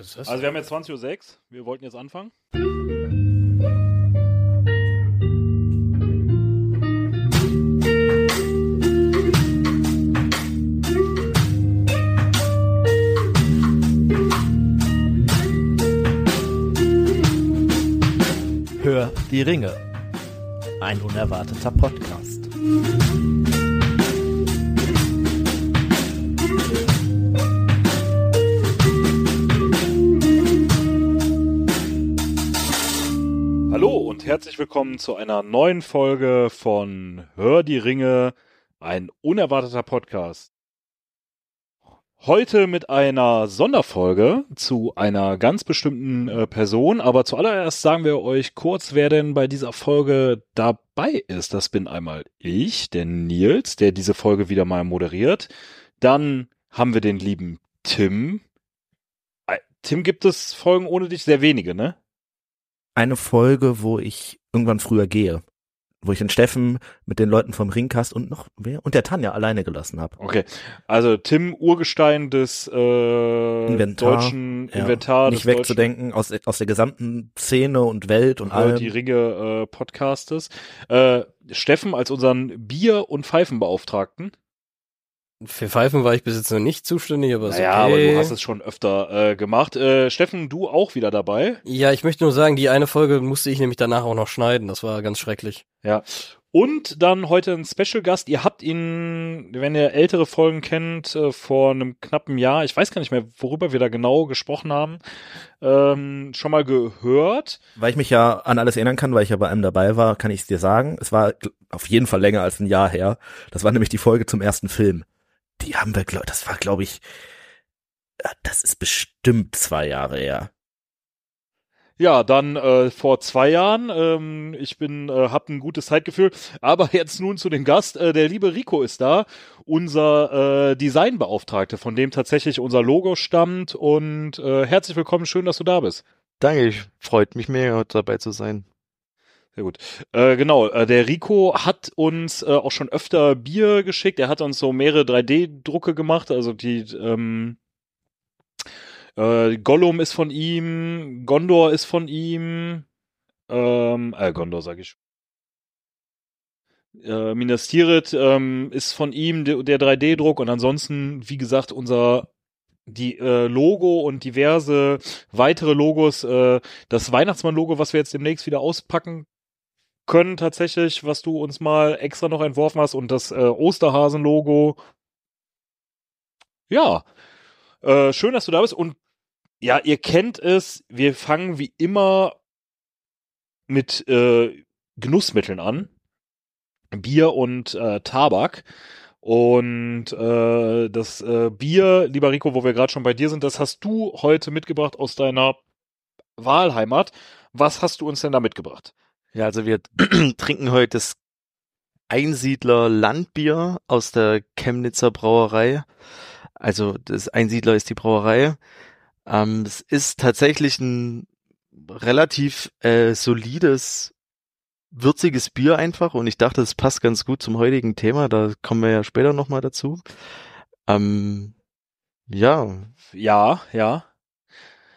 Was ist das? Also wir haben jetzt 20.06 Uhr. Wir wollten jetzt anfangen. Hör die Ringe. Ein unerwarteter Podcast. Hallo und herzlich willkommen zu einer neuen Folge von Hör die Ringe, ein unerwarteter Podcast. Heute mit einer Sonderfolge zu einer ganz bestimmten äh, Person, aber zuallererst sagen wir euch kurz, wer denn bei dieser Folge dabei ist. Das bin einmal ich, der Nils, der diese Folge wieder mal moderiert. Dann haben wir den lieben Tim. Tim, gibt es Folgen ohne dich? Sehr wenige, ne? Eine Folge, wo ich irgendwann früher gehe. Wo ich den Steffen mit den Leuten vom Ringcast und noch wer? Und der Tanja alleine gelassen habe. Okay, also Tim Urgestein des äh, Inventar, deutschen Ja, Inventar, Nicht wegzudenken aus, aus der gesamten Szene und Welt und äh, die. Ringe äh, Podcastes. Äh, Steffen als unseren Bier- und Pfeifenbeauftragten. Für Pfeifen war ich bis jetzt noch nicht zuständig, aber ist Naja, okay. aber du hast es schon öfter äh, gemacht. Äh, Steffen, du auch wieder dabei. Ja, ich möchte nur sagen, die eine Folge musste ich nämlich danach auch noch schneiden. Das war ganz schrecklich. Ja. Und dann heute ein Special Gast. Ihr habt ihn, wenn ihr ältere Folgen kennt, äh, vor einem knappen Jahr, ich weiß gar nicht mehr, worüber wir da genau gesprochen haben, ähm, schon mal gehört. Weil ich mich ja an alles erinnern kann, weil ich ja bei einem dabei war, kann ich es dir sagen. Es war auf jeden Fall länger als ein Jahr her. Das war nämlich die Folge zum ersten Film. Die haben wir, glaub, das war, glaube ich, äh, das ist bestimmt zwei Jahre her. Ja, dann äh, vor zwei Jahren. Ähm, ich bin, äh, hab ein gutes Zeitgefühl. Aber jetzt nun zu dem Gast. Äh, der liebe Rico ist da, unser äh, Designbeauftragte, von dem tatsächlich unser Logo stammt. Und äh, herzlich willkommen, schön, dass du da bist. Danke, ich freut mich mega, heute dabei zu sein. Sehr gut. Äh, genau, äh, der Rico hat uns äh, auch schon öfter Bier geschickt. Er hat uns so mehrere 3D-Drucke gemacht. Also die ähm, äh, Gollum ist von ihm, Gondor ist von ihm, ähm, äh, Gondor sag ich. Äh, Minas Tirith ähm, ist von ihm der, der 3D-Druck und ansonsten, wie gesagt, unser die äh, Logo und diverse weitere Logos, äh, das Weihnachtsmann-Logo, was wir jetzt demnächst wieder auspacken können tatsächlich, was du uns mal extra noch entworfen hast und das äh, Osterhasen-Logo. Ja, äh, schön, dass du da bist und ja, ihr kennt es, wir fangen wie immer mit äh, Genussmitteln an. Bier und äh, Tabak. Und äh, das äh, Bier, lieber Rico, wo wir gerade schon bei dir sind, das hast du heute mitgebracht aus deiner Wahlheimat. Was hast du uns denn da mitgebracht? Ja, also wir trinken heute das Einsiedler Landbier aus der Chemnitzer Brauerei. Also das Einsiedler ist die Brauerei. Ähm, es ist tatsächlich ein relativ äh, solides, würziges Bier einfach und ich dachte, es passt ganz gut zum heutigen Thema. Da kommen wir ja später nochmal dazu. Ähm, ja, Ja, ja.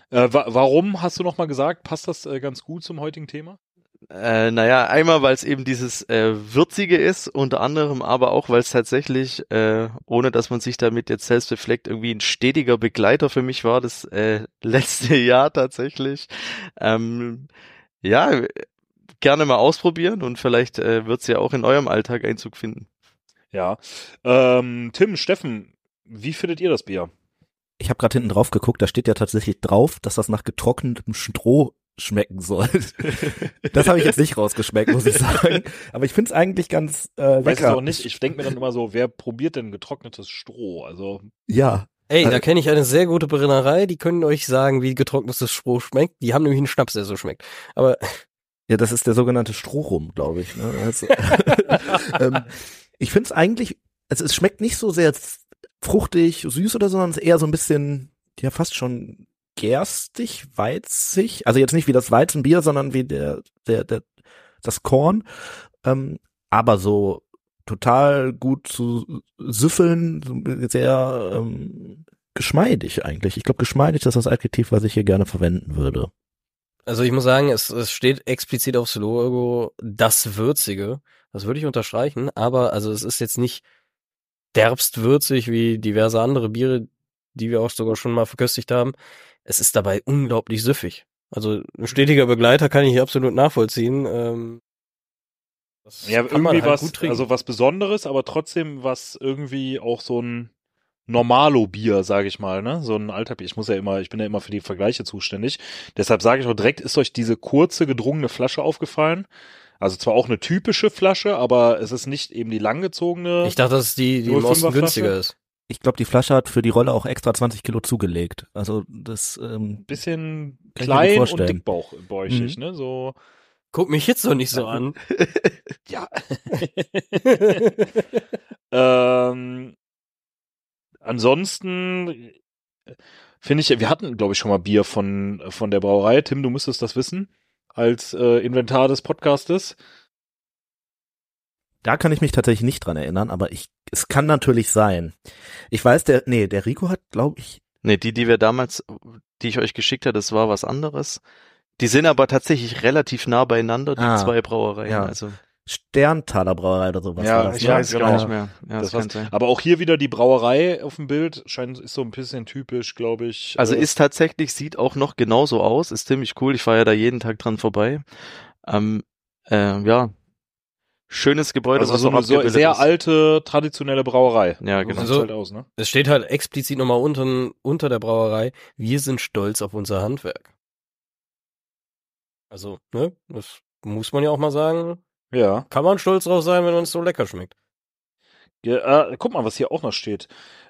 Äh, wa warum hast du noch mal gesagt, passt das äh, ganz gut zum heutigen Thema? Äh, naja, einmal, weil es eben dieses äh, Würzige ist, unter anderem aber auch, weil es tatsächlich, äh, ohne dass man sich damit jetzt selbst befleckt, irgendwie ein stetiger Begleiter für mich war, das äh, letzte Jahr tatsächlich. Ähm, ja, gerne mal ausprobieren und vielleicht äh, wird es ja auch in eurem Alltag Einzug finden. Ja. Ähm, Tim, Steffen, wie findet ihr das Bier? Ich habe gerade hinten drauf geguckt, da steht ja tatsächlich drauf, dass das nach getrocknetem Stroh schmecken soll. das habe ich jetzt nicht rausgeschmeckt, muss ich sagen. Aber ich finde es eigentlich ganz äh, Weiß es lecker. auch nicht. Ich denke mir dann immer so, wer probiert denn getrocknetes Stroh? Also, Ja, Ey, Äh, da kenne ich eine sehr gute Brennerei, die können euch sagen, wie getrocknetes Stroh schmeckt. Die haben nämlich einen Schnaps, der so schmeckt. Aber ja, das ist der sogenannte Strohrum, glaube ich. Ne? Also, ähm, ich finde es eigentlich, also es schmeckt nicht so sehr fruchtig, süß oder so, sondern es ist eher so ein bisschen, ja, fast schon gerstig, weizig. Also jetzt nicht wie das Weizenbier, sondern wie der, der, der, das Korn. Ähm, aber so total gut zu süffeln, sehr, ähm, geschmeidig eigentlich. Ich glaube, geschmeidig ist das Adjektiv, was ich hier gerne verwenden würde. Also ich muss sagen, es, es steht explizit aufs Logo das Würzige. Das würde ich unterstreichen, aber also es ist jetzt nicht derbst würzig wie diverse andere Biere, die wir auch sogar schon mal verköstigt haben. Es ist dabei unglaublich süffig. Also ein stetiger Begleiter kann ich hier absolut nachvollziehen. Ähm, Ja, irgendwie halt was, also was Besonderes, aber trotzdem was irgendwie auch so ein Normalo-Bier, sage ich mal, ne? So ein alter Bier. Ich muss ja immer, ich bin ja immer für die Vergleiche zuständig. Deshalb sage ich auch direkt, ist euch diese kurze gedrungene Flasche aufgefallen? Also zwar auch eine typische Flasche, aber es ist nicht eben die langgezogene. ich dachte, dass die, die im 05er Osten günstiger ist. Ich glaube, die Flasche hat für die Rolle auch extra 20 Kilo zugelegt. Also das, ähm, bisschen klein und vorstellen. dickbauchig, Mhm. ne? So, Guck mich jetzt doch nicht so an. ja. ähm, ansonsten äh, finde ich, wir hatten, glaube ich, schon mal Bier von, von der Brauerei. Tim, du müsstest das wissen, als äh, Inventar des Podcastes. Da kann ich mich tatsächlich nicht dran erinnern, aber ich, es kann natürlich sein. Ich weiß, der, nee, der Rico hat, glaube ich, Nee, die, die wir damals, die ich euch geschickt habe, das war was anderes. Die sind aber tatsächlich relativ nah beieinander, die Ah, zwei Brauereien. ja. Also Sterntaler Brauerei oder sowas Ja, war das. ich ne? ja, weiß genau. gar nicht mehr. Ja, Das das. Aber auch hier wieder die Brauerei auf dem Bild scheint ist so ein bisschen typisch, glaube ich. Also äh, ist tatsächlich, sieht auch noch genauso aus, ist ziemlich cool. Ich fahre ja da jeden Tag dran vorbei. Ähm, äh, ja, schönes Gebäude, also was so auch eine sehr ist. alte traditionelle Brauerei. Ja, genau. Also- halt aus, ne? Es steht halt explizit nochmal unten, unter der Brauerei, wir sind stolz auf unser Handwerk. Also, ne, das muss man ja auch mal sagen. Ja. Kann man stolz drauf sein, wenn uns so lecker schmeckt. Ja, äh, guck mal, was hier auch noch steht.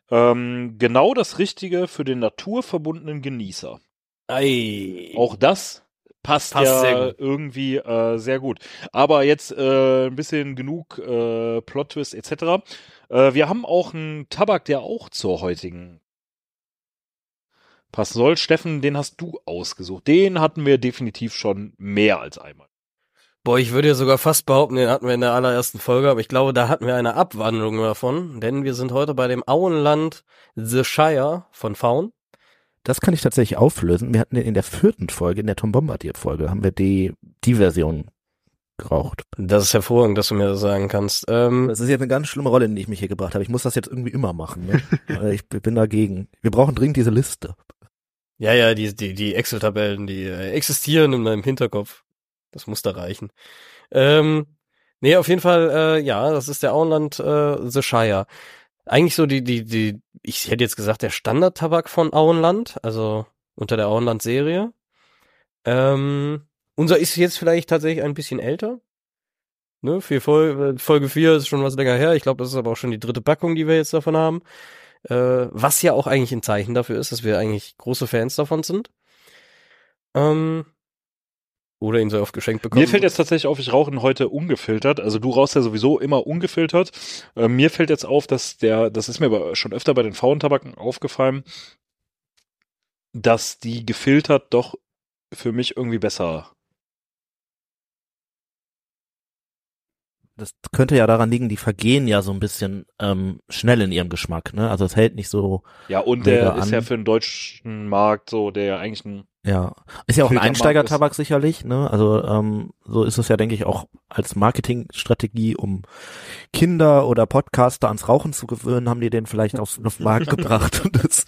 Ähm, genau das Richtige für den naturverbundenen Genießer. Ei. Auch das passt, Passt ja sehr gut. irgendwie äh, sehr gut. Aber jetzt äh, ein bisschen genug äh, Plot-Twist etc. Äh, wir haben auch einen Tabak, der auch zur heutigen passen soll. Steffen, den hast du ausgesucht. Den hatten wir definitiv schon mehr als einmal. Boah, ich würde ja sogar fast behaupten, den hatten wir in der allerersten Folge, aber ich glaube, da hatten wir eine Abwandlung davon, denn wir sind heute bei dem Auenland The Shire von Faun. Das kann ich tatsächlich auflösen. Wir hatten in der vierten Folge, in der Tom Bombardier Folge, haben wir die, die Version geraucht. Das ist hervorragend, dass du mir das sagen kannst. Ähm, Das ist jetzt eine ganz schlimme Rolle, in die ich mich hier gebracht habe. Ich muss das jetzt irgendwie immer machen. Ne? Ich bin dagegen. Wir brauchen dringend diese Liste. ja, ja, die, die, die Excel-Tabellen, die äh, existieren in meinem Hinterkopf. Das muss da reichen. Ähm, nee, auf jeden Fall, äh, ja, das ist der Auenland äh, The Shire. Eigentlich so die, die, die, ich hätte jetzt gesagt, der Standardtabak von Auenland, also unter der Auenland-Serie. Ähm, unser ist jetzt vielleicht tatsächlich ein bisschen älter. Ne, für Folge, Folge 4 ist schon was länger her. Ich glaube, das ist aber auch schon die dritte Packung, die wir jetzt davon haben. Äh, was ja auch eigentlich ein Zeichen dafür ist, dass wir eigentlich große Fans davon sind. Ähm, oder ihn so oft geschenkt bekommen. Mir fällt jetzt tatsächlich auf, ich rauche ihn heute ungefiltert. Also du rauchst ja sowieso immer ungefiltert. Äh, mir fällt jetzt auf, dass der, das ist mir aber schon öfter bei den Fauntabaken aufgefallen, dass die gefiltert doch für mich irgendwie besser. Das könnte ja daran liegen, die vergehen ja so ein bisschen ähm, schnell in ihrem Geschmack. Ne? Also es hält nicht so, Ja, und der ist an. ja für den deutschen Markt so, der ja eigentlich ein ja. Ist ja auch ein Einsteigertabak sicherlich. Ne? Also ähm, so ist es ja, denke ich, auch als Marketingstrategie, um Kinder oder Podcaster ans Rauchen zu gewöhnen, haben die den vielleicht aufs, auf den Markt gebracht. Und das,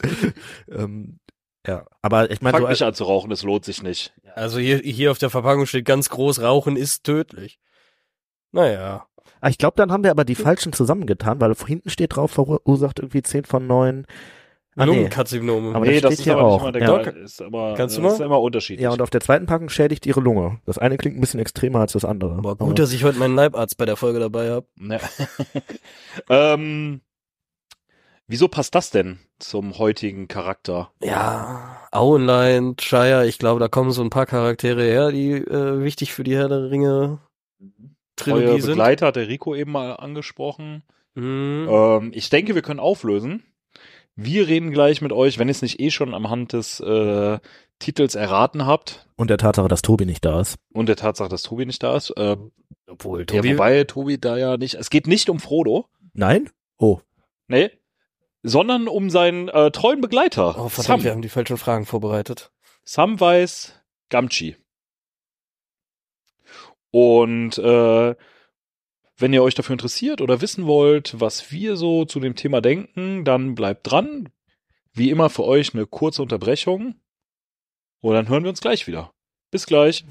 ähm, ja, aber ich meine, Fang so nicht an zu rauchen, das lohnt sich nicht. Also hier, hier auf der Verpackung steht ganz groß, Rauchen ist tödlich. Naja. Ah, ich glaube, dann haben wir aber die falschen zusammengetan, weil hinten steht drauf, verursacht irgendwie 10 von 9. Ah, nee. Lungenkarzinome. Aber nee, das das steht ist hier aber auch. nicht mal der Ja. Ist aber, Kannst du das mal? ist immer unterschiedlich. Ja, und auf der zweiten Packung schädigt ihre Lunge. Das eine klingt ein bisschen extremer als das andere. Boah, Aber- gut, dass ich heute meinen Leibarzt bei der Folge dabei habe. Ne. ähm, wieso passt das denn zum heutigen Charakter? Ja, Auenland, Shire, ich glaube, da kommen so ein paar Charaktere her, die äh, wichtig für die Herr der Ringe Trilogie sind. Begleiter hat der Rico eben mal angesprochen. Mhm. Ähm, ich denke, wir können auflösen. Wir reden gleich mit euch, wenn ihr es nicht eh schon am Hand des äh, Titels erraten habt Und der Tatsache, dass Tobi nicht da ist. und der Tatsache, dass Tobi nicht da ist. Ähm, Obwohl, ja, Tobi, wobei Tobi da ja nicht. Es geht nicht um Frodo. Nein? Oh. Nee. sondern um seinen äh, treuen Begleiter. Oh, verdammt, Sam. wir haben die falschen Fragen vorbereitet. Samwise Gamgee. Und äh, wenn ihr euch dafür interessiert oder wissen wollt, was wir so zu dem Thema denken, dann bleibt dran. Wie immer für euch eine kurze Unterbrechung. Und dann hören wir uns gleich wieder. Bis gleich.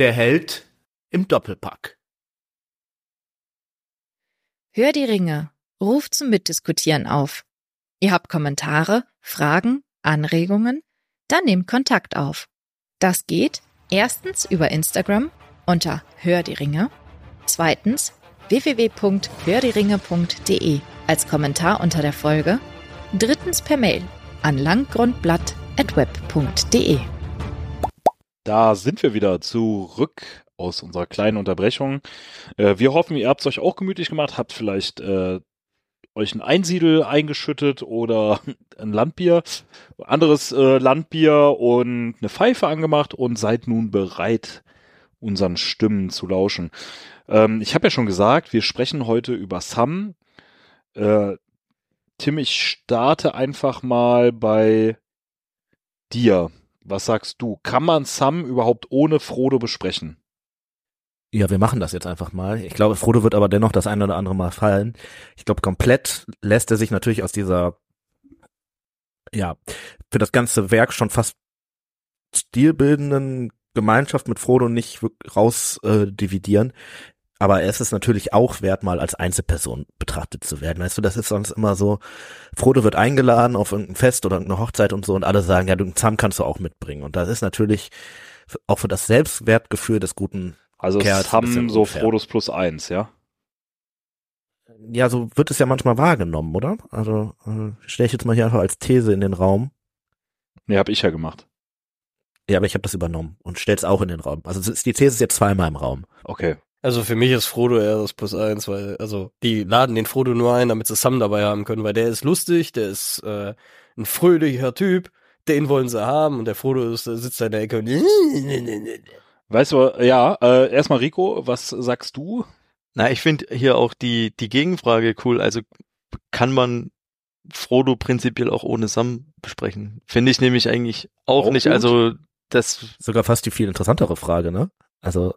Der Held im Doppelpack. Hör die Ringe. Ruft zum Mitdiskutieren auf. Ihr habt Kommentare, Fragen, Anregungen? Dann nehmt Kontakt auf. Das geht erstens über Instagram unter Hör die Ringe, zweitens www.hördieringe.de als Kommentar unter der Folge, drittens per Mail an langgrundblatt@web.de. Da sind wir wieder zurück aus unserer kleinen Unterbrechung. Äh, wir hoffen, ihr habt es euch auch gemütlich gemacht, habt vielleicht äh, euch ein Einsiedel eingeschüttet oder ein Landbier, anderes äh, Landbier und eine Pfeife angemacht und seid nun bereit, unseren Stimmen zu lauschen. Ähm, ich habe ja schon gesagt, wir sprechen heute über Sam. Äh, Tim, ich starte einfach mal bei dir. Was sagst du? Kann man Sam überhaupt ohne Frodo besprechen? Ja, wir machen das jetzt einfach mal. Ich glaube, Frodo wird aber dennoch das eine oder andere Mal fallen. Ich glaube, komplett lässt er sich natürlich aus dieser, ja, für das ganze Werk schon fast stilbildenden Gemeinschaft mit Frodo nicht raus äh. Aber es ist natürlich auch wert, mal als Einzelperson betrachtet zu werden. Weißt du, das ist sonst immer so, Frodo wird eingeladen auf irgendein Fest oder irgendeine Hochzeit und so und alle sagen, ja, du Sam kannst du auch mitbringen. Und das ist natürlich auch für das Selbstwertgefühl des guten Also Kerls Sam so. Frodos plus eins, ja? Ja, so wird es ja manchmal wahrgenommen, oder? Also äh, stelle ich jetzt mal hier einfach als These in den Raum. Nee, hab ich ja gemacht. Ja, aber ich habe das übernommen und stell's auch in den Raum. Also die These ist jetzt zweimal im Raum. Okay. Also für mich ist Frodo eher das Plus eins, weil, also, die laden den Frodo nur ein, damit sie Sam dabei haben können, weil der ist lustig, der ist äh, ein fröhlicher Typ, den wollen sie haben und der Frodo ist, sitzt da in der Ecke und Weißt du, ja, äh, erstmal Rico, was sagst du? Na, ich finde hier auch die, die Gegenfrage cool. Also kann man Frodo prinzipiell auch ohne Sam besprechen? Finde ich nämlich eigentlich auch, Auch nicht. gut. Also das, Sogar fast die viel interessantere Frage, ne? Also,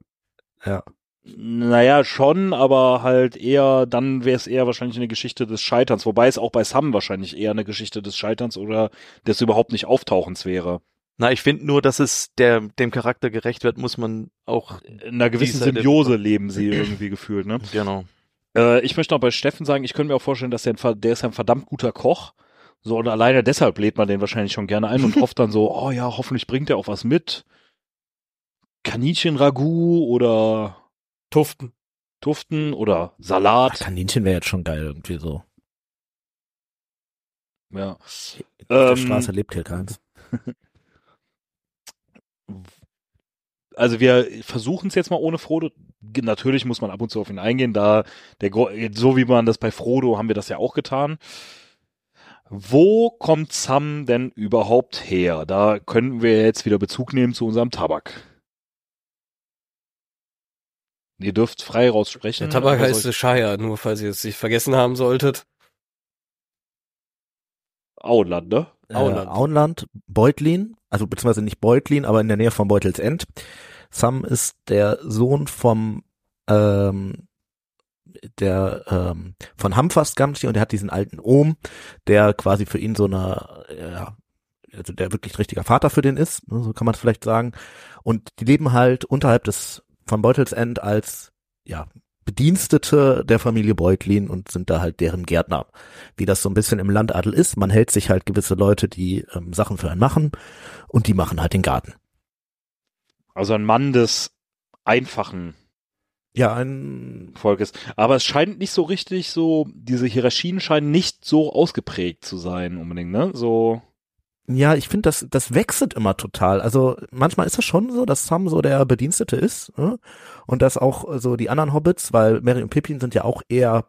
ja. Naja, schon, aber halt eher, dann wäre es eher wahrscheinlich eine Geschichte des Scheiterns, wobei es auch bei Sam wahrscheinlich eher eine Geschichte des Scheiterns oder des überhaupt nicht Auftauchens wäre. na, ich finde nur, dass es der, dem Charakter gerecht wird, muss man auch, In einer gewissen Symbiose leben sie irgendwie gefühlt, ne? genau. Äh, ich möchte noch bei Steffen sagen, ich könnte mir auch vorstellen, dass der, ein, der ist ja ein verdammt guter Koch. So, und alleine deshalb lädt man den wahrscheinlich schon gerne ein und hofft dann so, oh ja, hoffentlich bringt er auch was mit. Kaninchen-Ragout oder Tuften. Tuften oder Ach, Salat. Kaninchen wäre jetzt schon geil irgendwie so. Ja. Auf der Ähm, Straße lebt hier keins. also wir versuchen es jetzt mal ohne Frodo. Natürlich muss man ab und zu auf ihn eingehen, da der so wie man das bei Frodo haben wir das ja auch getan. Wo kommt Sam denn überhaupt her? Da können wir jetzt wieder Bezug nehmen zu unserem Tabak. Ihr dürft frei raussprechen. Der Tabak heißt soll The Shire, nur falls ihr es nicht vergessen haben solltet. ich- Auenland, ne? Auenland. Äh, Auenland, Beutlin, also beziehungsweise nicht Beutlin, aber in der Nähe von Beutelsend. Sam ist der Sohn vom ähm, der ähm, von Hamfast Gamgee und der hat diesen alten Ohm, der quasi für ihn so eine ja, also der wirklich richtiger Vater für den ist, ne, so kann man es vielleicht sagen. Und die leben halt unterhalb des von Beutelsend als ja Bedienstete der Familie Beutlin und sind da halt deren Gärtner. Wie das so ein bisschen im Landadel ist, man hält sich halt gewisse Leute, die ähm, Sachen für einen machen und die machen halt den Garten. Also ein Mann des einfachen Ja, ein Volk ist. Aber es scheint nicht so richtig so, diese Hierarchien scheinen nicht so ausgeprägt zu sein unbedingt, ne? So. Ja, ich finde, das, das wechselt immer total. Also manchmal ist es schon so, dass Sam so der Bedienstete ist ne? und dass auch so die anderen Hobbits, weil Mary und Pippin sind ja auch eher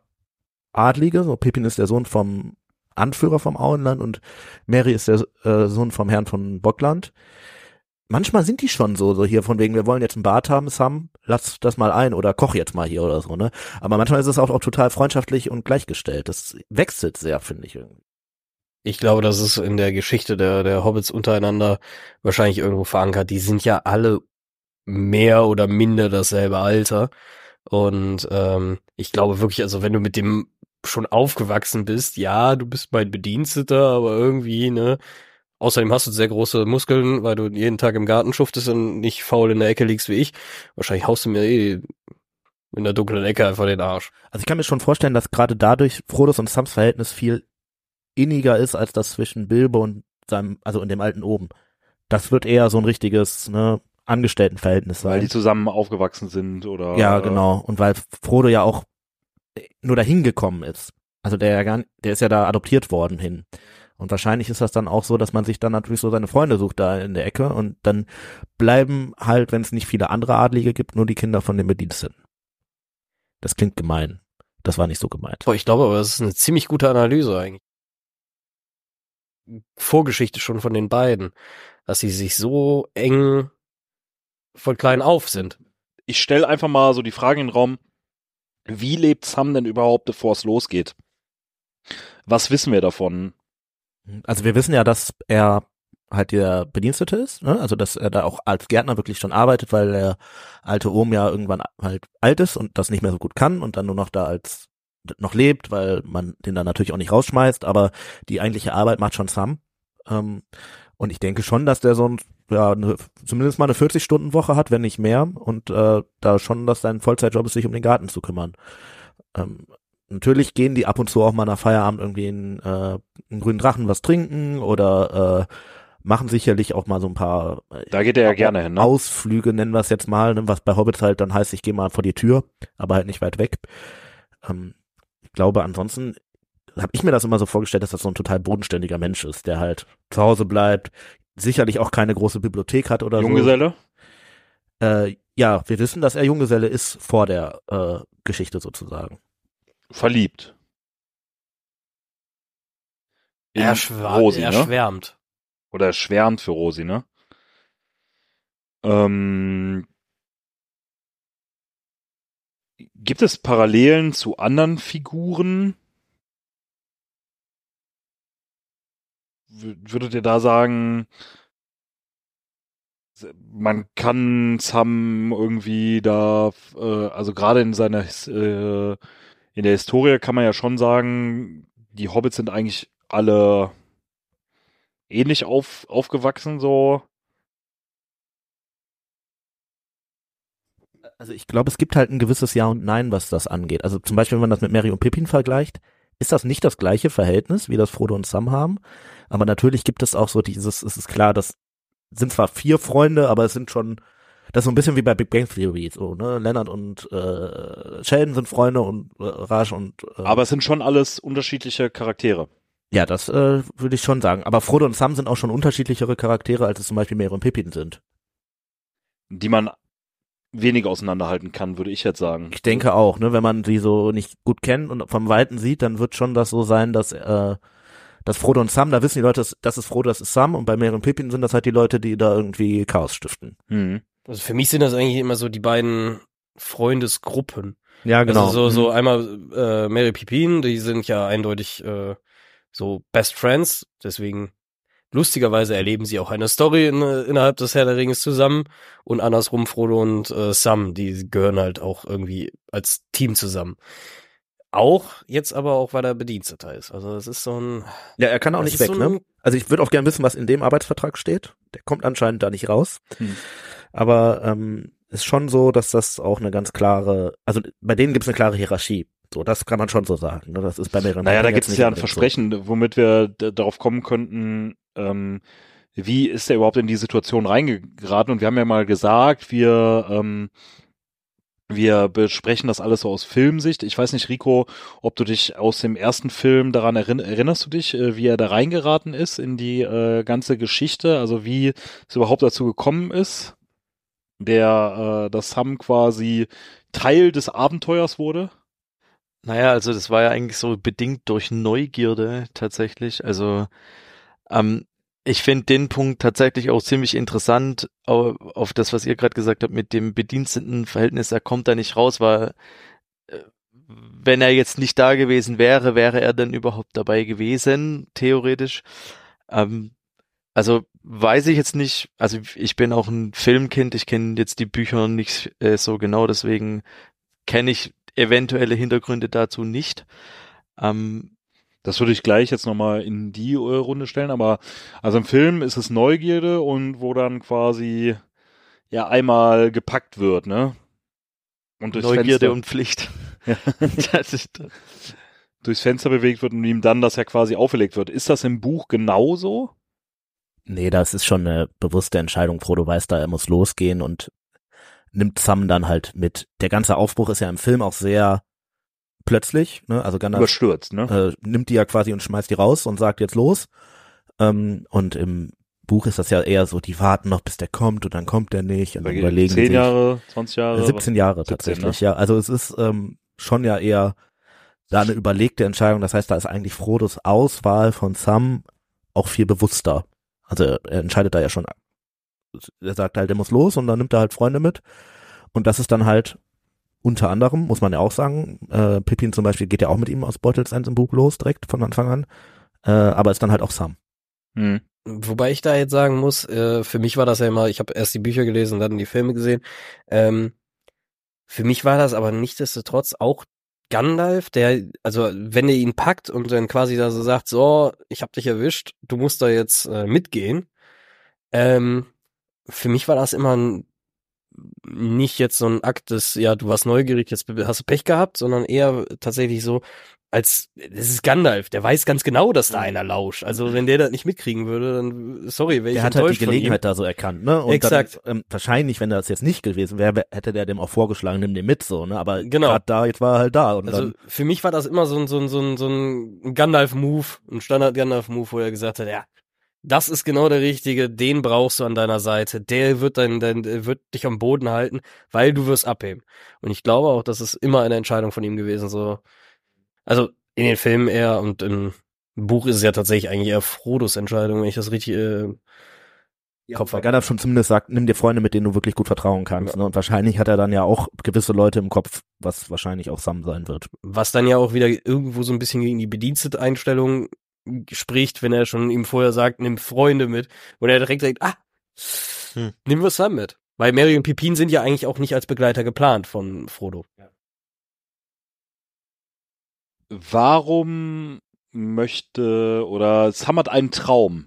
Adlige. So Pippin ist der Sohn vom Anführer vom Auenland und Mary ist der äh, Sohn vom Herrn von Bockland. Manchmal sind die schon so, so hier von wegen, wir wollen jetzt ein Bad haben, Sam, lass das mal ein oder koch jetzt mal hier oder so, ne? Aber manchmal ist es auch, auch total freundschaftlich und gleichgestellt. Das wechselt sehr, finde ich irgendwie. Ich glaube, das ist in der Geschichte der, der Hobbits untereinander wahrscheinlich irgendwo verankert. Die sind ja alle mehr oder minder dasselbe Alter. Und ähm, ich glaube wirklich, also wenn du mit dem schon aufgewachsen bist, ja, du bist mein Bediensteter, aber irgendwie, ne? Außerdem hast du sehr große Muskeln, weil du jeden Tag im Garten schuftest und nicht faul in der Ecke liegst wie ich. Wahrscheinlich haust du mir eh in der dunklen Ecke einfach den Arsch. Also ich kann mir schon vorstellen, dass gerade dadurch Frodos und Sams Verhältnis viel inniger ist als das zwischen Bilbo und seinem, also in dem alten oben. Das wird eher so ein richtiges, ne, Angestelltenverhältnis sein. Weil die zusammen aufgewachsen sind oder. Ja, genau. Und weil Frodo ja auch nur dahin gekommen ist. Also der ja gar, der ist ja da adoptiert worden hin. Und wahrscheinlich ist das dann auch so, dass man sich dann natürlich so seine Freunde sucht da in der Ecke und dann bleiben halt, wenn es nicht viele andere Adlige gibt, nur die Kinder von den Bediensteten. Das klingt gemein. Das war nicht so gemeint. Boah, ich glaube aber, das ist eine ziemlich gute Analyse eigentlich. Vorgeschichte schon von den beiden, dass sie sich so eng von klein auf sind. Ich stelle einfach mal so die Frage in den Raum, wie lebt Sam denn überhaupt, bevor es losgeht? Was wissen wir davon? Also wir wissen ja, dass er halt der Bedienstete ist, ne? also dass er da auch als Gärtner wirklich schon arbeitet, weil der alte Ohm ja irgendwann halt alt ist und das nicht mehr so gut kann und dann nur noch da als noch lebt, weil man den dann natürlich auch nicht rausschmeißt, aber die eigentliche Arbeit macht schon Sam. Ähm, und ich denke schon, dass der so ein, ja, eine, zumindest mal eine 40-Stunden-Woche hat, wenn nicht mehr, und äh, da schon, dass sein Vollzeitjob ist, sich um den Garten zu kümmern. Ähm, natürlich gehen die ab und zu auch mal nach Feierabend irgendwie in äh, einen grünen Drachen was trinken oder äh, machen sicherlich auch mal so ein paar äh, Da geht er ja gerne hin, ne? Ausflüge, nennen wir es jetzt mal, ne, was bei Hobbits halt dann heißt, ich gehe mal vor die Tür, aber halt nicht weit weg. Ähm, glaube, ansonsten habe ich mir das immer so vorgestellt, dass das so ein total bodenständiger Mensch ist, der halt zu Hause bleibt, sicherlich auch keine große Bibliothek hat oder Junggeselle? so. Äh, ja, wir wissen, dass er Junggeselle ist vor der äh, Geschichte sozusagen. Verliebt. In Er, schwar Rosi, er ne? schwärmt. Oder er schwärmt für Rosi, ne? Ähm, gibt es Parallelen zu anderen Figuren? Würdet ihr da sagen, man kann Sam irgendwie da, äh, also gerade in seiner, äh, in der Historie kann man ja schon sagen, die Hobbits sind eigentlich alle ähnlich auf, aufgewachsen, so. Also ich glaube, es gibt halt ein gewisses Ja und Nein, was das angeht. Also zum Beispiel, wenn man das mit Mary und Pippin vergleicht, ist das nicht das gleiche Verhältnis, wie das Frodo und Sam haben. Aber natürlich gibt es auch so dieses, es ist klar, das sind zwar vier Freunde, aber es sind schon, das ist so ein bisschen wie bei Big Bang Theory, so, ne? Leonard und äh, Sheldon sind Freunde und äh, Raj und äh, Aber es sind schon alles unterschiedliche Charaktere. ja, das äh, würde ich schon sagen. Aber Frodo und Sam sind auch schon unterschiedlichere Charaktere, als es zum Beispiel Mary und Pippin sind. die man wenig auseinanderhalten kann, würde ich jetzt sagen. Ich denke auch, ne, wenn man sie so nicht gut kennt und vom Weiten sieht, dann wird schon das so sein, dass äh, dass Frodo und Sam, da wissen die Leute, das, das ist Frodo, das ist Sam und bei Mary und Pippin sind das halt die Leute, die da irgendwie Chaos stiften. Mhm. Also für mich sind das eigentlich immer so die beiden Freundesgruppen. Ja, Also so, Mhm. so einmal äh, Mary Pippin, die sind ja eindeutig äh, so Best Friends, deswegen lustigerweise erleben sie auch eine Story in, innerhalb des Herr der Ringes zusammen und andersrum Frodo und äh, Sam, die gehören halt auch irgendwie als Team zusammen. Auch jetzt aber auch, weil er Bediensteter ist. Also das ist so ein Ja, er kann auch nicht weg, so ne? Also ich würde auch gerne wissen, was in dem Arbeitsvertrag steht. Der kommt anscheinend da nicht raus. Hm. Aber ähm, ist schon so, dass das auch eine ganz klare, also bei denen gibt es eine klare Hierarchie. So, das kann man schon so sagen. Ne? Das ist bei mehreren Naja, da gibt es ja ein unbedingt so. Versprechen, womit wir darauf kommen könnten, ähm, wie ist er überhaupt in die Situation reingeraten? Und wir haben ja mal gesagt, wir ähm, Wir besprechen das alles so aus Filmsicht. Ich weiß nicht, Rico, ob du dich aus dem ersten Film daran erinn erinnerst du dich, äh, wie er da reingeraten ist in die äh, ganze Geschichte, also wie es überhaupt dazu gekommen ist, der, äh, dass Sam quasi Teil des Abenteuers wurde? Naja, also das war ja eigentlich so bedingt durch Neugierde tatsächlich. Also ähm, ich finde den Punkt tatsächlich auch ziemlich interessant, auf, das, was ihr gerade gesagt habt mit dem Bedienstetenverhältnis. Er kommt da nicht raus, weil äh, wenn er jetzt nicht da gewesen wäre, wäre er dann überhaupt dabei gewesen, theoretisch. Ähm, also weiß ich jetzt nicht, also ich bin auch ein Filmkind, ich kenne jetzt die Bücher nicht äh, so genau, deswegen kenne ich eventuelle Hintergründe dazu nicht. Ähm, das würde ich gleich jetzt nochmal in die Runde stellen, aber also im Film ist es Neugierde und wo dann quasi ja einmal gepackt wird, ne? Und durchs Neugierde Fenster, und Pflicht. Ja. durchs Fenster bewegt wird und ihm dann das ja quasi auferlegt wird. Ist das im Buch genauso? Nee, das ist schon eine bewusste Entscheidung. Frodo weiß da, er muss losgehen und nimmt Sam dann halt mit. Der ganze Aufbruch ist ja im Film auch sehr plötzlich, ne? Also Gandalf überstürzt, ne? Äh, nimmt die ja quasi und schmeißt die raus und sagt jetzt los. Ähm, und im Buch ist das ja eher so, die warten noch, bis der kommt und dann kommt der nicht und dann überlegen 10 sich. Jahre, 20 Jahre? 17 Jahre 17, tatsächlich, ne? ja. Also es ist ähm, schon ja eher da eine überlegte Entscheidung. Das heißt, da ist eigentlich Frodos Auswahl von Sam auch viel bewusster. Also er entscheidet da ja schon. Er sagt halt, er muss los und dann nimmt er halt Freunde mit. Und das ist dann halt unter anderem, muss man ja auch sagen, äh, Pippin zum Beispiel geht ja auch mit ihm aus Beutelsend im Buch los, direkt von Anfang an. Äh, aber ist dann halt auch Sam. Hm. Wobei ich da jetzt sagen muss, äh, für mich war das ja immer, ich habe erst die Bücher gelesen und dann die Filme gesehen. Ähm, für mich war das aber nichtsdestotrotz auch Gandalf, der, also wenn er ihn packt und dann quasi da so sagt, so, ich hab dich erwischt, du musst da jetzt äh, mitgehen. Ähm, für mich war das immer ein nicht jetzt so ein Akt des, ja, du warst neugierig, jetzt hast du Pech gehabt, sondern eher tatsächlich so, als, das ist Gandalf, der weiß ganz genau, dass da einer lauscht. Also wenn der das nicht mitkriegen würde, dann, sorry, wäre ich Der hat halt die Gelegenheit da so erkannt, ne? Und Exakt. Dann, ähm, wahrscheinlich, wenn das jetzt nicht gewesen wäre, hätte der dem auch vorgeschlagen, nimm den mit, so, ne? Aber genau. gerade da, jetzt war er halt da. Und also dann, für mich war das immer so ein, so ein, so ein, so ein Gandalf-Move, ein Standard-Gandalf-Move, wo er gesagt hat, ja, das ist genau der richtige, den brauchst du an deiner Seite. Der wird dein, dein wird dich am Boden halten, weil du wirst abheben. Und ich glaube auch, das ist immer eine Entscheidung von ihm gewesen, so. Also, in den Filmen eher und im Buch ist es ja tatsächlich eigentlich eher Frodos Entscheidung, wenn ich das richtig, äh, ja, Kopf habe. schon zumindest sagt, nimm dir Freunde, mit denen du wirklich gut vertrauen kannst. Ja. Ne? Und wahrscheinlich hat er dann ja auch gewisse Leute im Kopf, was wahrscheinlich auch Sam sein wird. Was dann ja auch wieder irgendwo so ein bisschen gegen die Bedienstet-Einstellung spricht, wenn er schon ihm vorher sagt, nimm Freunde mit, wo er direkt sagt, ah, hm. nimm wir Sam mit. Weil Mary und Pippin sind ja eigentlich auch nicht als Begleiter geplant von Frodo. Ja. Warum möchte oder Sam hat einen Traum.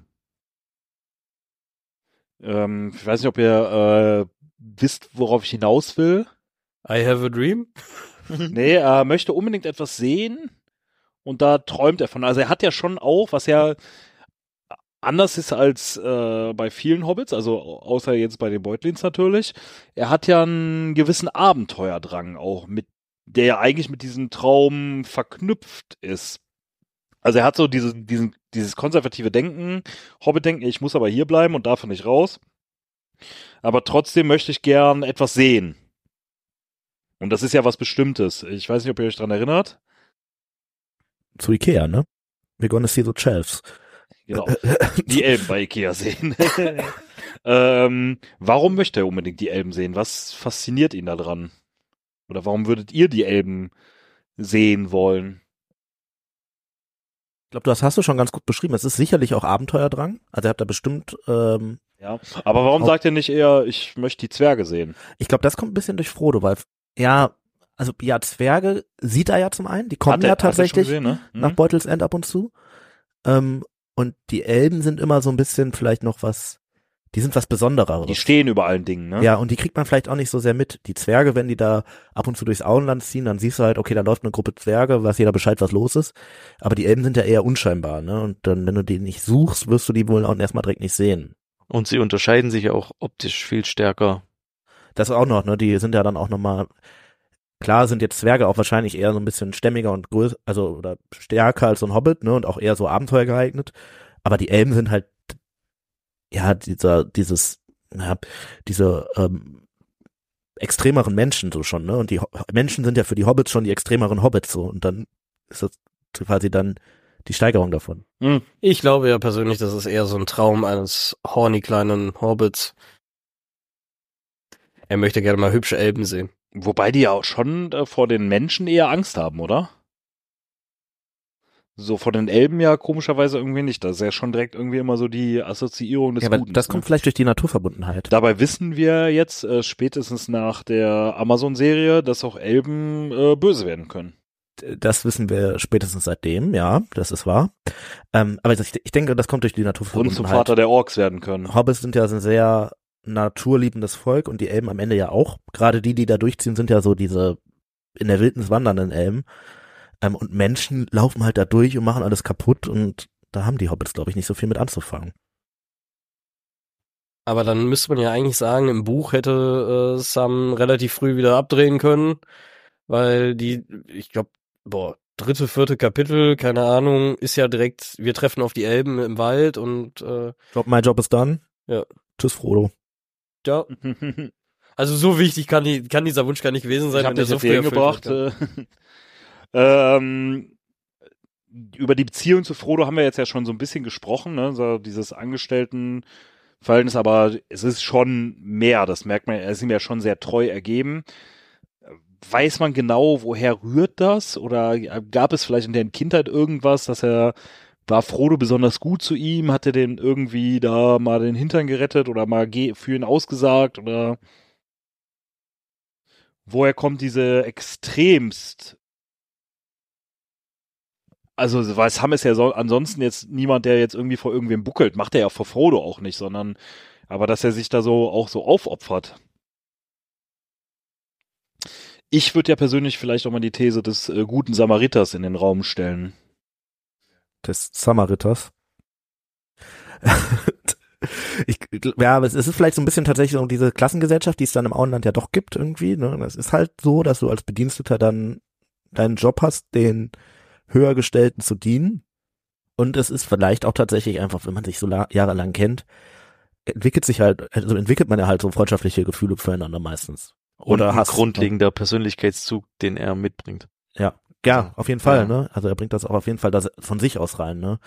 Ähm, ich weiß nicht, ob ihr äh, wisst, worauf ich hinaus will. I have a dream. nee, er möchte unbedingt etwas sehen und da träumt er von. Also er hat ja schon auch, was ja anders ist als äh, bei vielen Hobbits, also außer jetzt bei den Beutlins natürlich, er hat ja einen gewissen Abenteuerdrang auch mit, der ja eigentlich mit diesem Traum verknüpft ist. Also er hat so diese, diesen, dieses konservative Denken, Hobbit-Denken, ich muss aber hier bleiben und darf nicht raus. Aber trotzdem möchte ich gern etwas sehen. Und das ist ja was Bestimmtes. Ich weiß nicht, ob ihr euch dran erinnert zu Ikea, ne? We're gonna see the shelves. Genau. Die Elben bei Ikea sehen. ähm, warum möchte er unbedingt die Elben sehen? Was fasziniert ihn daran? Oder warum würdet ihr die Elben sehen wollen? Ich glaube, das hast du schon ganz gut beschrieben. Es ist sicherlich auch Abenteuerdrang. Also er hat da bestimmt. Ähm, ja, aber warum sagt er nicht eher, ich möchte die Zwerge sehen? Ich glaube, das kommt ein bisschen durch Frodo, weil ja, also ja, Zwerge sieht er ja zum einen, die kommen er, ja tatsächlich gesehen, ne? mhm. nach Beutelsend ab und zu. Ähm, und die Elben sind immer so ein bisschen vielleicht noch was, die sind was Besondereres. Die stehen über allen Dingen, ne? Ja, und die kriegt man vielleicht auch nicht so sehr mit. Die Zwerge, wenn die da ab und zu durchs Auenland ziehen, dann siehst du halt, okay, da läuft eine Gruppe Zwerge, weiß jeder Bescheid, was los ist. Aber die Elben sind ja eher unscheinbar, ne? Und dann, wenn du die nicht suchst, wirst du die wohl auch erstmal direkt nicht sehen. Und sie unterscheiden sich ja auch optisch viel stärker. Das auch noch, ne? Die sind ja dann auch nochmal, klar sind jetzt Zwerge auch wahrscheinlich eher so ein bisschen stämmiger und größer, also oder stärker als so ein Hobbit, ne, und auch eher so Abenteuer geeignet. Aber die Elben sind halt, ja, dieser, dieses, ja, diese, ähm, extremeren Menschen so schon, ne? Und die Ho Menschen sind ja für die Hobbits schon die extremeren Hobbits so. Und dann ist das quasi dann die Steigerung davon. Hm. Ich glaube ja persönlich, das ist eher so ein Traum eines horny kleinen Hobbits. Er möchte gerne mal hübsche Elben sehen. Wobei die ja auch schon äh, vor den Menschen eher Angst haben, oder? So vor den Elben ja komischerweise irgendwie nicht. Das ist ja schon direkt irgendwie immer so die Assoziierung des Ja, aber Guten. das kommt vielleicht durch die Naturverbundenheit. Dabei wissen wir jetzt äh, spätestens nach der Amazon-Serie, dass auch Elben äh, böse werden können. Das wissen wir spätestens seitdem, ja, das ist wahr. Ähm, aber ich, ich denke, das kommt durch die Und Naturverbundenheit. zum Vater der Orks werden können. Hobbits sind ja sehr naturliebendes Volk und die Elben am Ende ja auch. Gerade die, die da durchziehen, sind ja so diese in der Wildnis wandernden Elben. Ähm, und Menschen laufen halt da durch und machen alles kaputt und da haben die Hobbits, glaube ich, nicht so viel mit anzufangen. Aber dann müsste man ja eigentlich sagen, im Buch hätte äh, Sam relativ früh wieder abdrehen können, weil die, ich glaube, boah, dritte, vierte Kapitel, keine Ahnung, ist ja direkt, wir treffen auf die Elben im Wald und äh, Job, mein Job ist done. Ja. Tschüss, Frodo. Ja, also so wichtig kann, die, kann dieser Wunsch gar nicht gewesen sein, ich habe das so werden kann. Äh, ähm, über die Beziehung zu Frodo haben wir jetzt ja schon so ein bisschen gesprochen, ne? so dieses Angestelltenverhältnis, aber es ist schon mehr, das merkt man, er ist ihm ja schon sehr treu ergeben. Weiß man genau, woher rührt das? Oder gab es vielleicht in der Kindheit irgendwas, dass er war Frodo besonders gut zu ihm? Hat er den irgendwie da mal den Hintern gerettet oder mal für ihn ausgesagt? Oder woher kommt diese extremst also, weil Sam ist ja so, ansonsten jetzt niemand, der jetzt irgendwie vor irgendwem buckelt, macht er ja vor Frodo auch nicht, sondern, aber dass er sich da so auch so aufopfert. Ich würde ja persönlich vielleicht auch mal die These des äh, guten Samariters in den Raum stellen. Des Samariters. ich, ja, aber es ist vielleicht so ein bisschen tatsächlich so diese Klassengesellschaft, die es dann im Auenland ja doch gibt irgendwie. Ne? Es ist halt so, dass du als Bediensteter dann deinen Job hast, den Höhergestellten zu dienen. Und es ist vielleicht auch tatsächlich einfach, wenn man sich so la- jahrelang kennt, entwickelt sich halt, also entwickelt man ja halt so freundschaftliche Gefühle füreinander meistens. Oder und ein Hass. grundlegender Persönlichkeitszug, den er mitbringt. Ja, ja, auf jeden Fall, Ja. ne? Also er bringt das auch auf jeden Fall das von sich aus rein, ne?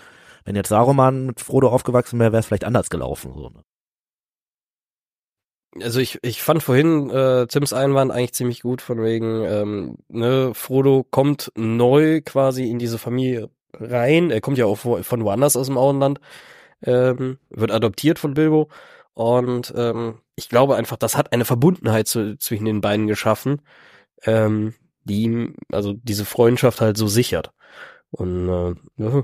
Wenn jetzt Saruman mit Frodo aufgewachsen wäre, wäre es vielleicht anders gelaufen, so. Ne? Also ich, ich fand vorhin äh, Tims Einwand eigentlich ziemlich gut, von wegen, ähm, ne, Frodo kommt neu quasi in diese Familie rein. Er kommt ja auch von woanders aus dem Auenland, ähm, wird adoptiert von Bilbo. Und ähm, ich glaube einfach, das hat eine Verbundenheit zu, zwischen den beiden geschaffen, ähm, die ihm, also diese Freundschaft halt so sichert. Und äh, ja.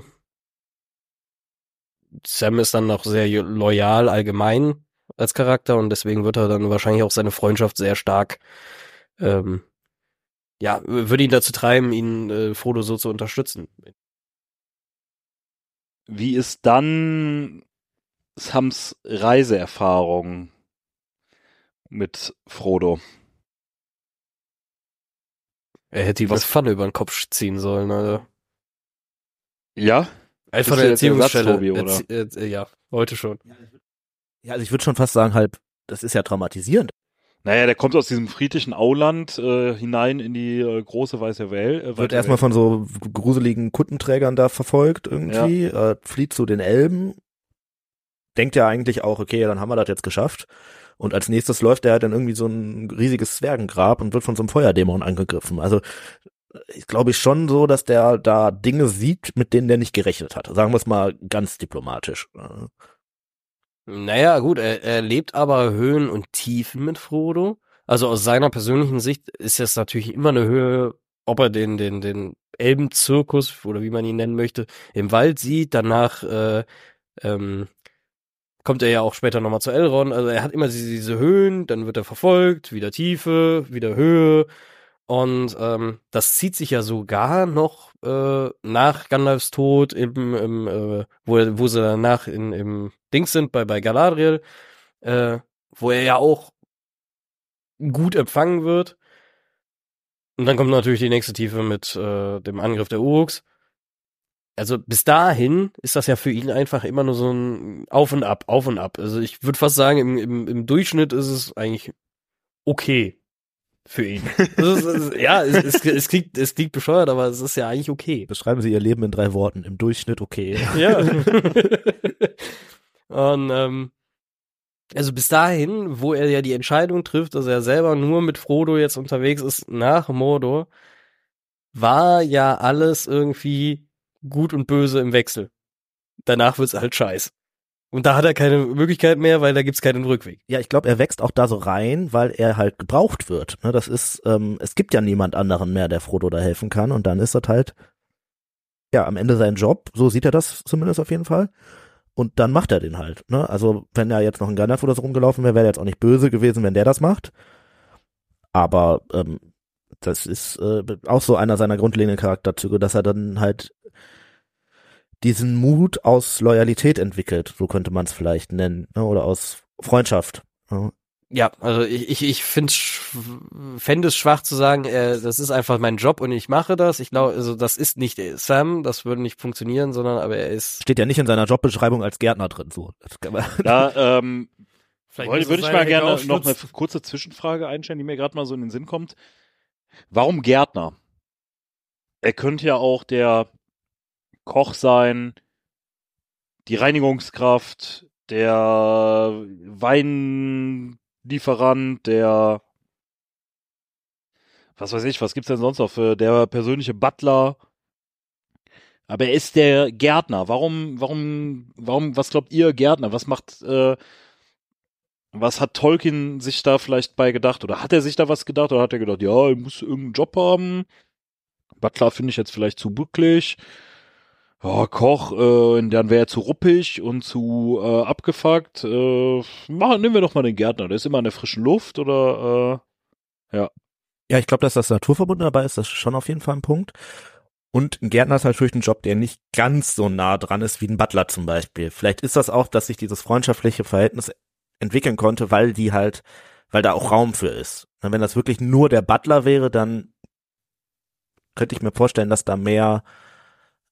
Sam ist dann noch sehr loyal allgemein als Charakter und deswegen wird er dann wahrscheinlich auch seine Freundschaft sehr stark, ähm, ja, würde ihn dazu treiben, ihn äh, Frodo so zu unterstützen. Wie ist dann Sams Reiseerfahrung mit Frodo? Er hätte ihm Was- Pfanne über den Kopf ziehen sollen, Alter. Ja? Einfach eine Erziehungsstelle. Erzie- äh, ja, heute schon. Ja, also ich würde schon fast sagen, halt, das ist ja traumatisierend. Naja, der kommt aus diesem friedlichen Auland äh, hinein in die äh, große weiße Welt. Äh, Wird erstmal von so gruseligen Kuttenträgern da verfolgt irgendwie, äh, flieht zu den Elben, denkt ja eigentlich auch, okay, dann haben wir das jetzt geschafft. Und als nächstes läuft er dann irgendwie so ein riesiges Zwergengrab und wird von so einem Feuerdämon angegriffen. Also ich glaube ich schon so, dass der da Dinge sieht, mit denen der nicht gerechnet hat. Sagen wir es mal ganz diplomatisch. Naja, gut, er, er lebt aber Höhen und Tiefen mit Frodo. Also aus seiner persönlichen Sicht ist es natürlich immer eine Höhe, ob er den, den, den Elbenzirkus oder wie man ihn nennen möchte, im Wald sieht. Danach äh, ähm, kommt er ja auch später nochmal zu Elrond. Also er hat immer diese, diese Höhen, dann wird er verfolgt, wieder Tiefe, wieder Höhe. Und ähm, das zieht sich ja sogar noch äh, nach Gandalfs Tod, im, im, äh, wo, wo sie danach in, im Dings sind, bei, bei Galadriel, äh, wo er ja auch gut empfangen wird. Und dann kommt natürlich die nächste Tiefe mit äh, dem Angriff der Uruks. Also bis dahin ist das ja für ihn einfach immer nur so ein Auf und Ab, Auf und Ab. Also ich würde fast sagen, im, im, im Durchschnitt ist es eigentlich okay für ihn. Ist, ist, ja, es, es, es, klingt, es klingt bescheuert, aber es ist ja eigentlich okay. Beschreiben Sie Ihr Leben in drei Worten. Im Durchschnitt okay. Ja. Und ähm, also bis dahin, wo er ja die Entscheidung trifft, dass er selber nur mit Frodo jetzt unterwegs ist nach Mordor, war ja alles irgendwie gut und böse im Wechsel. Danach wird's halt scheiß. Und da hat er keine Möglichkeit mehr, weil da gibt's keinen Rückweg. Ja, ich glaube, er wächst auch da so rein, weil er halt gebraucht wird. Ne, das ist, ähm, es gibt ja niemand anderen mehr, der Frodo da helfen kann. Und dann ist das halt, ja, am Ende sein Job. So sieht er das zumindest auf jeden Fall. Und dann macht er den halt. Ne? Also wenn da jetzt noch ein Gandalf oder so rumgelaufen wäre, wäre er jetzt auch nicht böse gewesen, wenn der das macht. Aber ähm, das ist äh, auch so einer seiner grundlegenden Charakterzüge, dass er dann halt diesen Mut aus Loyalität entwickelt, so könnte man es vielleicht nennen, ne? oder aus Freundschaft. Ne? Ja, also ich, ich, ich finde fände es schwach zu sagen, äh, das ist einfach mein Job und ich mache das. Ich glaube, also das ist nicht Sam, das würde nicht funktionieren, sondern aber er ist. Steht ja nicht in seiner Jobbeschreibung als Gärtner drin, so. Da ähm, würde würd ich mal gerne noch eine kurze Zwischenfrage einstellen, die mir gerade mal so in den Sinn kommt. Warum Gärtner? Er könnte ja auch der Koch sein, die Reinigungskraft, der Weinlieferant, der was weiß ich, was gibt's denn sonst noch für der persönliche Butler? Aber er ist der Gärtner. Warum, warum, warum, was glaubt ihr, Gärtner? Was macht, äh, was hat Tolkien sich da vielleicht bei gedacht? Oder hat er sich da was gedacht? Oder hat er gedacht, ja, er muss irgendeinen Job haben? Butler finde ich jetzt vielleicht zu bücklich ja, Koch, äh, dann wäre er zu ruppig und zu äh, abgefuckt. Äh, machen, nehmen wir doch mal den Gärtner. Der ist immer in der frischen Luft oder äh, ja. Ja, ich glaube, dass das Naturverbunden dabei ist, das ist schon auf jeden Fall ein Punkt. Und ein Gärtner ist natürlich ein Job, der nicht ganz so nah dran ist wie ein Butler zum Beispiel. Vielleicht ist das auch, dass sich dieses freundschaftliche Verhältnis entwickeln konnte, weil die halt, weil da auch Raum für ist. Und wenn das wirklich nur der Butler wäre, dann könnte ich mir vorstellen, dass da mehr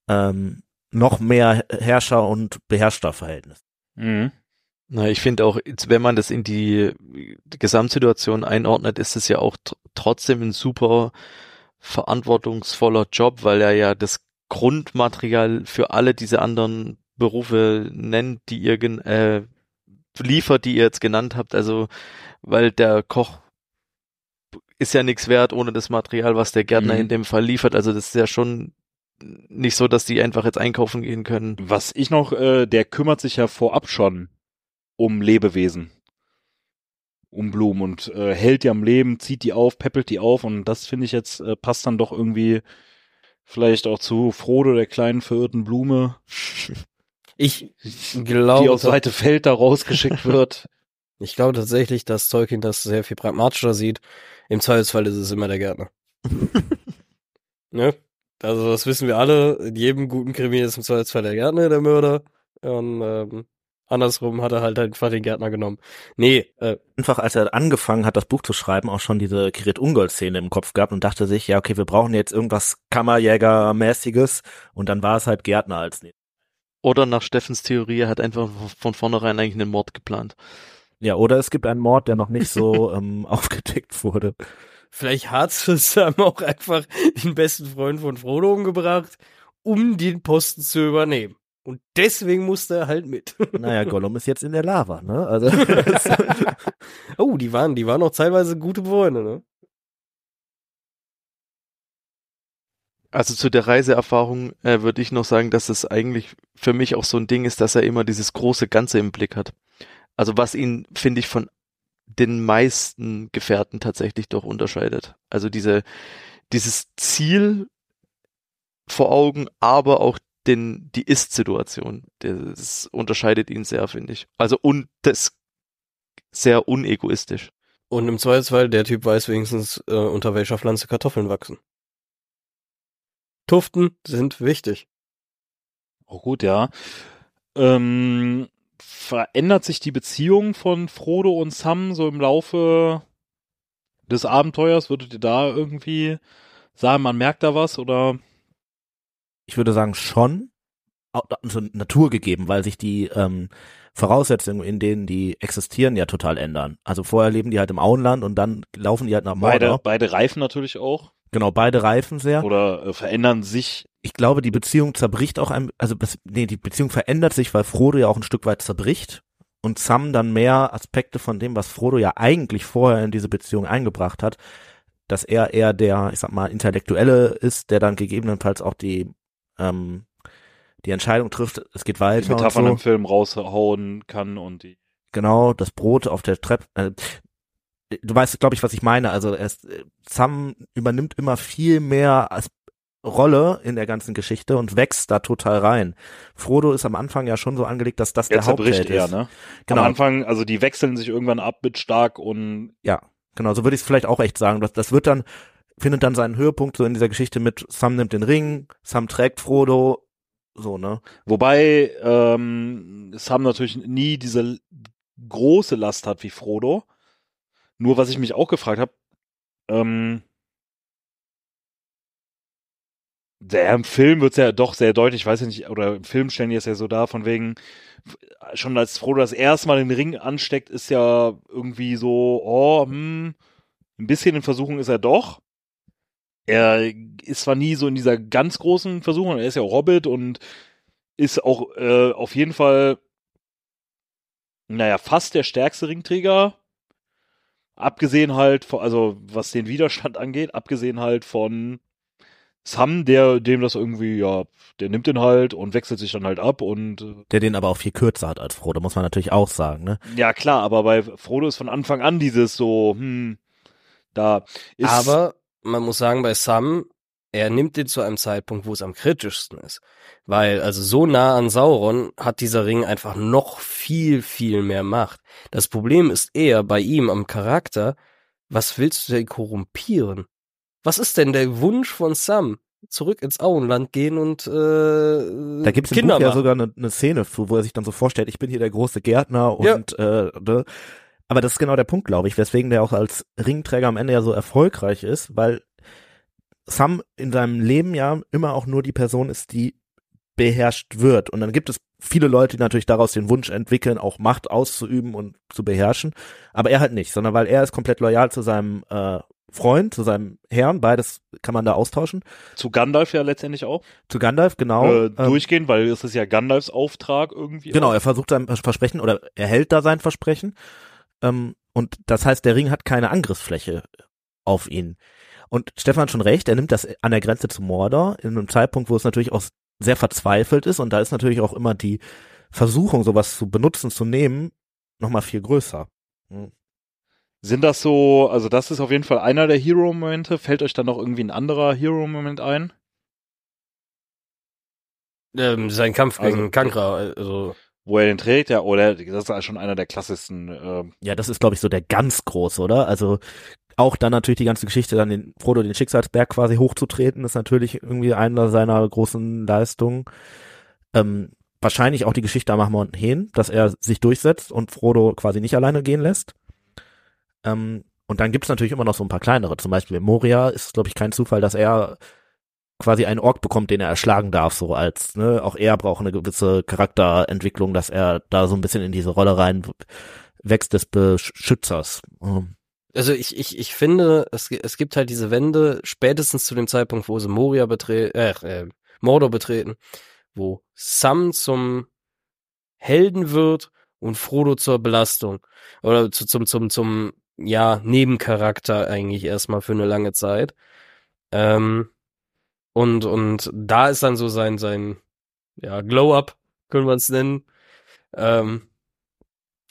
ähm, noch mehr Herrscher- und Beherrscherverhältnis. Mhm. Na, ich finde auch, wenn man das in die Gesamtsituation einordnet, ist es ja auch trotzdem ein super verantwortungsvoller Job, weil er ja das Grundmaterial für alle diese anderen Berufe nennt, die ihr äh, liefert, die ihr jetzt genannt habt. Also, weil der Koch ist ja nichts wert ohne das Material, was der Gärtner mhm. in dem Fall liefert. Also das ist ja schon nicht so, dass die einfach jetzt einkaufen gehen können. Was ich noch, äh, der kümmert sich ja vorab schon um Lebewesen. Um Blumen und äh, hält die am Leben, zieht die auf, peppelt die auf und das finde ich jetzt äh, passt dann doch irgendwie vielleicht auch zu Frodo, der kleinen verirrten Blume. Ich glaube, die auf Seite Feld da rausgeschickt wird. Ich glaube tatsächlich, dass Tolkien das sehr viel pragmatischer sieht. Im Zweifelsfall ist es immer der Gärtner. ne? Also das wissen wir alle. In jedem guten Krimi ist im Zweifelsfall der Gärtner der Mörder. Und ähm, andersrum hat er halt einfach den Gärtner genommen. Nee, äh, einfach als er angefangen hat, das Buch zu schreiben, auch schon diese Kirit Ungol-Szene im Kopf gehabt und dachte sich, ja, okay, wir brauchen jetzt irgendwas Kammerjäger-mäßiges und dann war es halt Gärtner als. Oder nach Steffens Theorie, er hat einfach von vornherein eigentlich einen Mord geplant. Ja, oder es gibt einen Mord, der noch nicht so ähm, aufgedeckt wurde. Vielleicht hat Sam auch einfach den besten Freund von Frodo umgebracht, um den Posten zu übernehmen. Und deswegen musste er halt mit. Naja, Gollum ist jetzt in der Lava, ne? Also oh, die waren, die waren auch teilweise gute Freunde, ne? Also zu der Reiseerfahrung äh, würde ich noch sagen, dass es eigentlich für mich auch so ein Ding ist, dass er immer dieses große Ganze im Blick hat. Also was ihn, finde ich, von den meisten Gefährten tatsächlich doch unterscheidet. Also diese, dieses Ziel vor Augen, aber auch den, die Ist-Situation. Das unterscheidet ihn sehr, finde ich. Also und das sehr unegoistisch. Und im Zweifelsfall, der Typ weiß wenigstens, äh, unter welcher Pflanze Kartoffeln wachsen. Tuften sind wichtig. Oh gut, ja. Ähm, verändert sich die Beziehung von Frodo und Sam so im Laufe des Abenteuers? Würdet ihr da irgendwie sagen, man merkt da was oder? Ich würde sagen schon, also Natur gegeben, weil sich die ähm, Voraussetzungen, in denen die existieren, ja total ändern. Also vorher leben die halt im Auenland und dann laufen die halt nach Mordor. Beide, beide reifen natürlich auch. Genau, beide reifen sehr. Oder äh, verändern sich. Ich glaube, die Beziehung zerbricht auch ein, also nee, die Beziehung verändert sich, weil Frodo ja auch ein Stück weit zerbricht und Sam dann mehr Aspekte von dem, was Frodo ja eigentlich vorher in diese Beziehung eingebracht hat, dass er eher der, ich sag mal, Intellektuelle ist, der dann gegebenenfalls auch die ähm, die Entscheidung trifft, es geht weiter. Die Metaphern und so. im Film raushauen kann und die. Genau, das Brot auf der Treppe. Äh, du weißt, glaube ich, was ich meine. Also es, Sam übernimmt immer viel mehr als Rolle in der ganzen Geschichte und wächst da total rein. Frodo ist am Anfang ja schon so angelegt, dass das Er der Hauptheld eher, ist. ne? Genau. Am Anfang, also die wechseln sich irgendwann ab mit stark und Ja, genau, so würde ich es vielleicht auch echt sagen. Das, das wird dann, findet dann seinen Höhepunkt so in dieser Geschichte mit Sam nimmt den Ring, Sam trägt Frodo, so, ne? Wobei ähm, Sam natürlich nie diese große Last hat wie Frodo. Nur was ich mich auch gefragt habe, ähm, der im Film wird's ja doch sehr deutlich, ich weiß ja nicht, oder im Film stellen die es ja so dar, von wegen, schon als Frodo das erste Mal den Ring ansteckt, ist ja irgendwie so, oh, hm, ein bisschen in Versuchung ist er doch. Er ist zwar nie so in dieser ganz großen Versuchung, er ist ja auch Hobbit und ist auch äh, auf jeden Fall, naja, fast der stärkste Ringträger. Abgesehen halt, von, also was den Widerstand angeht, abgesehen halt von Sam, der dem das irgendwie, ja, der nimmt den halt und wechselt sich dann halt ab und äh, Der den aber auch viel kürzer hat als Frodo, muss man natürlich auch sagen, ne? ja klar, aber bei Frodo ist von Anfang an dieses so, hm, da ist Aber man muss sagen, bei Sam, er nimmt den zu einem Zeitpunkt, wo es am kritischsten ist. Weil, also so nah an Sauron hat dieser Ring einfach noch viel, viel mehr Macht. Das Problem ist eher bei ihm am Charakter, was willst du denn korrumpieren? Was ist denn der Wunsch von Sam? Zurück ins Auenland gehen und äh, Da gibt es ja sogar eine, eine Szene, wo er sich dann so vorstellt, ich bin hier der große Gärtner Ja. und äh, ne? Aber das ist genau der Punkt, glaube ich, weswegen der auch als Ringträger am Ende ja so erfolgreich ist, weil Sam in seinem Leben ja immer auch nur die Person ist, die beherrscht wird. Und dann gibt es viele Leute, die natürlich daraus den Wunsch entwickeln, auch Macht auszuüben und zu beherrschen. Aber er halt nicht, sondern weil er ist komplett loyal zu seinem äh, Freund, zu seinem Herrn. Beides kann man da austauschen. zu Gandalf ja letztendlich auch Zu Gandalf, genau. äh, ähm, durchgehen, weil es ist ja Gandalfs Auftrag irgendwie. Genau, auch. er versucht sein Versprechen oder er hält da sein Versprechen. Ähm, und das heißt, der Ring hat keine Angriffsfläche auf ihn. Und Stefan hat schon recht, er nimmt das an der Grenze zu Mordor, in einem Zeitpunkt, wo es natürlich auch sehr verzweifelt ist und da ist natürlich auch immer die Versuchung, sowas zu benutzen, zu nehmen, nochmal viel größer. Sind das so, also das ist auf jeden Fall einer der Hero-Momente. Fällt euch dann noch irgendwie ein anderer Hero-Moment ein? ähm, sein Kampf gegen Also- Kankra, also Wo er den trägt, ja, oder das ist schon einer der klassischsten. ähm, Ja, das ist, glaube ich, so der ganz große, oder? Also auch dann natürlich die ganze Geschichte, dann den Frodo den Schicksalsberg quasi hochzutreten, ist natürlich irgendwie einer seiner großen Leistungen. Ähm, wahrscheinlich auch die Geschichte am Mount Hen, dass er sich durchsetzt und Frodo quasi nicht alleine gehen lässt. Ähm, und dann gibt's natürlich immer noch so ein paar kleinere. Zum Beispiel Moria ist, glaube ich, kein Zufall, dass er quasi einen Ork bekommt, den er erschlagen darf, so als, ne, auch er braucht eine gewisse Charakterentwicklung, dass er da so ein bisschen in diese Rolle rein wächst des Beschützers. Ähm, Also ich, ich, ich finde, es, es gibt halt diese Wende spätestens zu dem Zeitpunkt, wo sie Moria betreten, äh, äh, Mordor betreten, wo Sam zum Helden wird und Frodo zur Belastung. Oder zu, zum, zum, zum, ja, Nebencharakter eigentlich erstmal für eine lange Zeit. Ähm, und, und da ist dann so sein, sein, ja, Glow-Up, können wir es nennen. Ähm,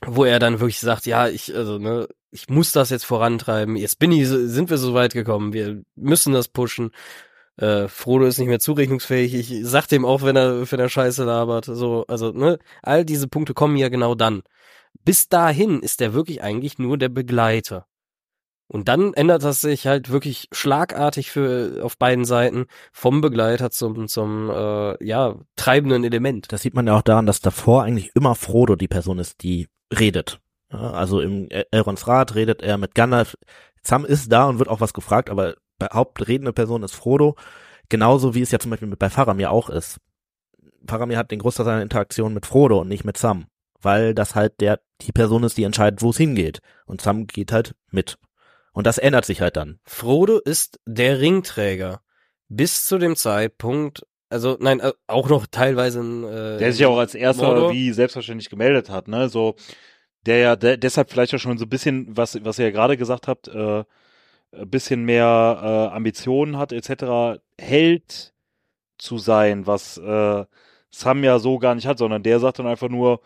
wo er dann wirklich sagt, ja, ich, also, ne, ich muss das jetzt vorantreiben. Jetzt bin ich, sind wir so weit gekommen. Wir müssen das pushen. Äh, Frodo ist nicht mehr zurechnungsfähig. Ich sag dem auch, wenn er, wenn er Scheiße labert. So, also, ne, all diese Punkte kommen ja genau dann. Bis dahin ist er wirklich eigentlich nur der Begleiter. Und dann ändert das sich halt wirklich schlagartig für auf beiden Seiten vom Begleiter zum zum äh, ja treibenden Element. Das sieht man ja auch daran, dass davor eigentlich immer Frodo die Person ist, die redet. Ja, also im El- Elrons Rat redet er mit Gandalf. Sam ist da und wird auch was gefragt, aber hauptredende Person ist Frodo. Genauso wie es ja zum Beispiel bei Faramir auch ist. Faramir hat den Großteil seiner Interaktion mit Frodo und nicht mit Sam, weil das halt der die Person ist, die entscheidet, wo es hingeht. Und Sam geht halt mit. Und das ändert sich halt dann. Frodo ist der Ringträger. Bis zu dem Zeitpunkt, also nein, äh, auch noch teilweise in, äh, Der sich ja auch als erster Mordor. wie selbstverständlich gemeldet hat, ne? So, der ja der, deshalb vielleicht auch schon so ein bisschen, was, was ihr ja gerade gesagt habt, äh, ein bisschen mehr äh, Ambitionen hat, etc., Held zu sein, was äh, Sam ja so gar nicht hat, sondern der sagt dann einfach nur,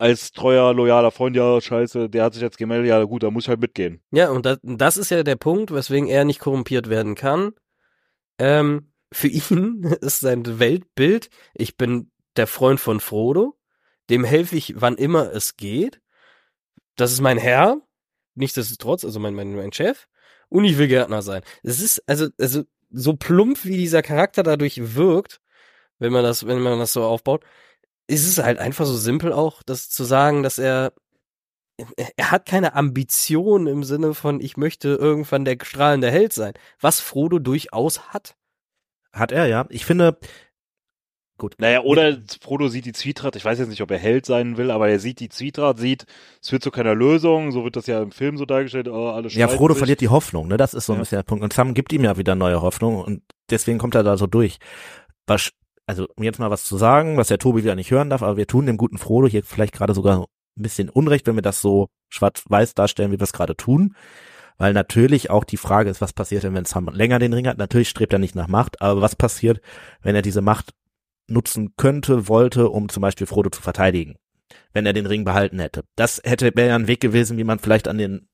als treuer, loyaler Freund, ja, scheiße, der hat sich jetzt gemeldet, ja gut, da muss ich halt mitgehen. Ja, und das, das ist ja der Punkt, weswegen er nicht korrumpiert werden kann. Ähm, für ihn ist sein Weltbild, ich bin der Freund von Frodo, dem helfe ich, wann immer es geht. Das ist mein Herr, nichtsdestotrotz, also mein, mein, mein Chef. Und ich will Gärtner sein. Es ist, also, also, so plump wie dieser Charakter dadurch wirkt, wenn man das, wenn man das so aufbaut, ist es halt einfach so simpel auch, das zu sagen, dass er er hat keine Ambition im Sinne von, ich möchte irgendwann der strahlende Held sein, was Frodo durchaus hat. Hat er, ja. Ich finde, gut. Naja, oder Frodo sieht die Zwietracht, ich weiß jetzt nicht, ob er Held sein will, aber er sieht die Zwietracht, sieht, es führt zu keiner Lösung, so wird das ja im Film so dargestellt, oh, alle Ja, Frodo sich. verliert die Hoffnung, ne? Das ist so ein Ja. bisschen der Punkt. Und Sam gibt ihm ja wieder neue Hoffnung und deswegen kommt er da so durch. Was, also, um jetzt mal was zu sagen, was der Tobi wieder nicht hören darf, aber wir tun dem guten Frodo hier vielleicht gerade sogar ein bisschen Unrecht, wenn wir das so schwarz-weiß darstellen, wie wir es gerade tun. Weil natürlich auch die Frage ist, was passiert denn, wenn Sam länger den Ring hat? Natürlich strebt er nicht nach Macht, aber was passiert, wenn er diese Macht nutzen könnte, wollte, um zum Beispiel Frodo zu verteidigen? Wenn er den Ring behalten hätte. Das hätte wäre ja ein Weg gewesen, wie man vielleicht an den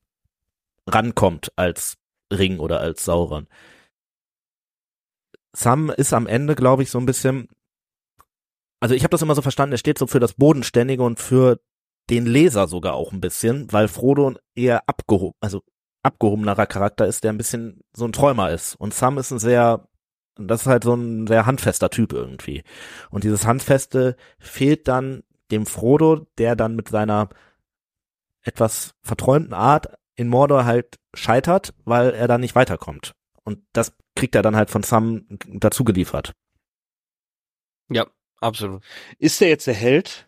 rankommt als Ring oder als Sauron. Sam ist am Ende, glaube ich, so ein bisschen, also ich habe das immer so verstanden, er steht so für das Bodenständige und für den Leser sogar auch ein bisschen, weil Frodo eher abgehoben, also abgehobenerer Charakter ist, der ein bisschen so ein Träumer ist. Und Sam ist ein sehr, das ist halt so ein sehr handfester Typ irgendwie. Und dieses Handfeste fehlt dann dem Frodo, der dann mit seiner etwas verträumten Art in Mordor halt scheitert, weil er da nicht weiterkommt. Und das kriegt er dann halt von Sam dazu geliefert. Ja, absolut. Ist der jetzt der Held?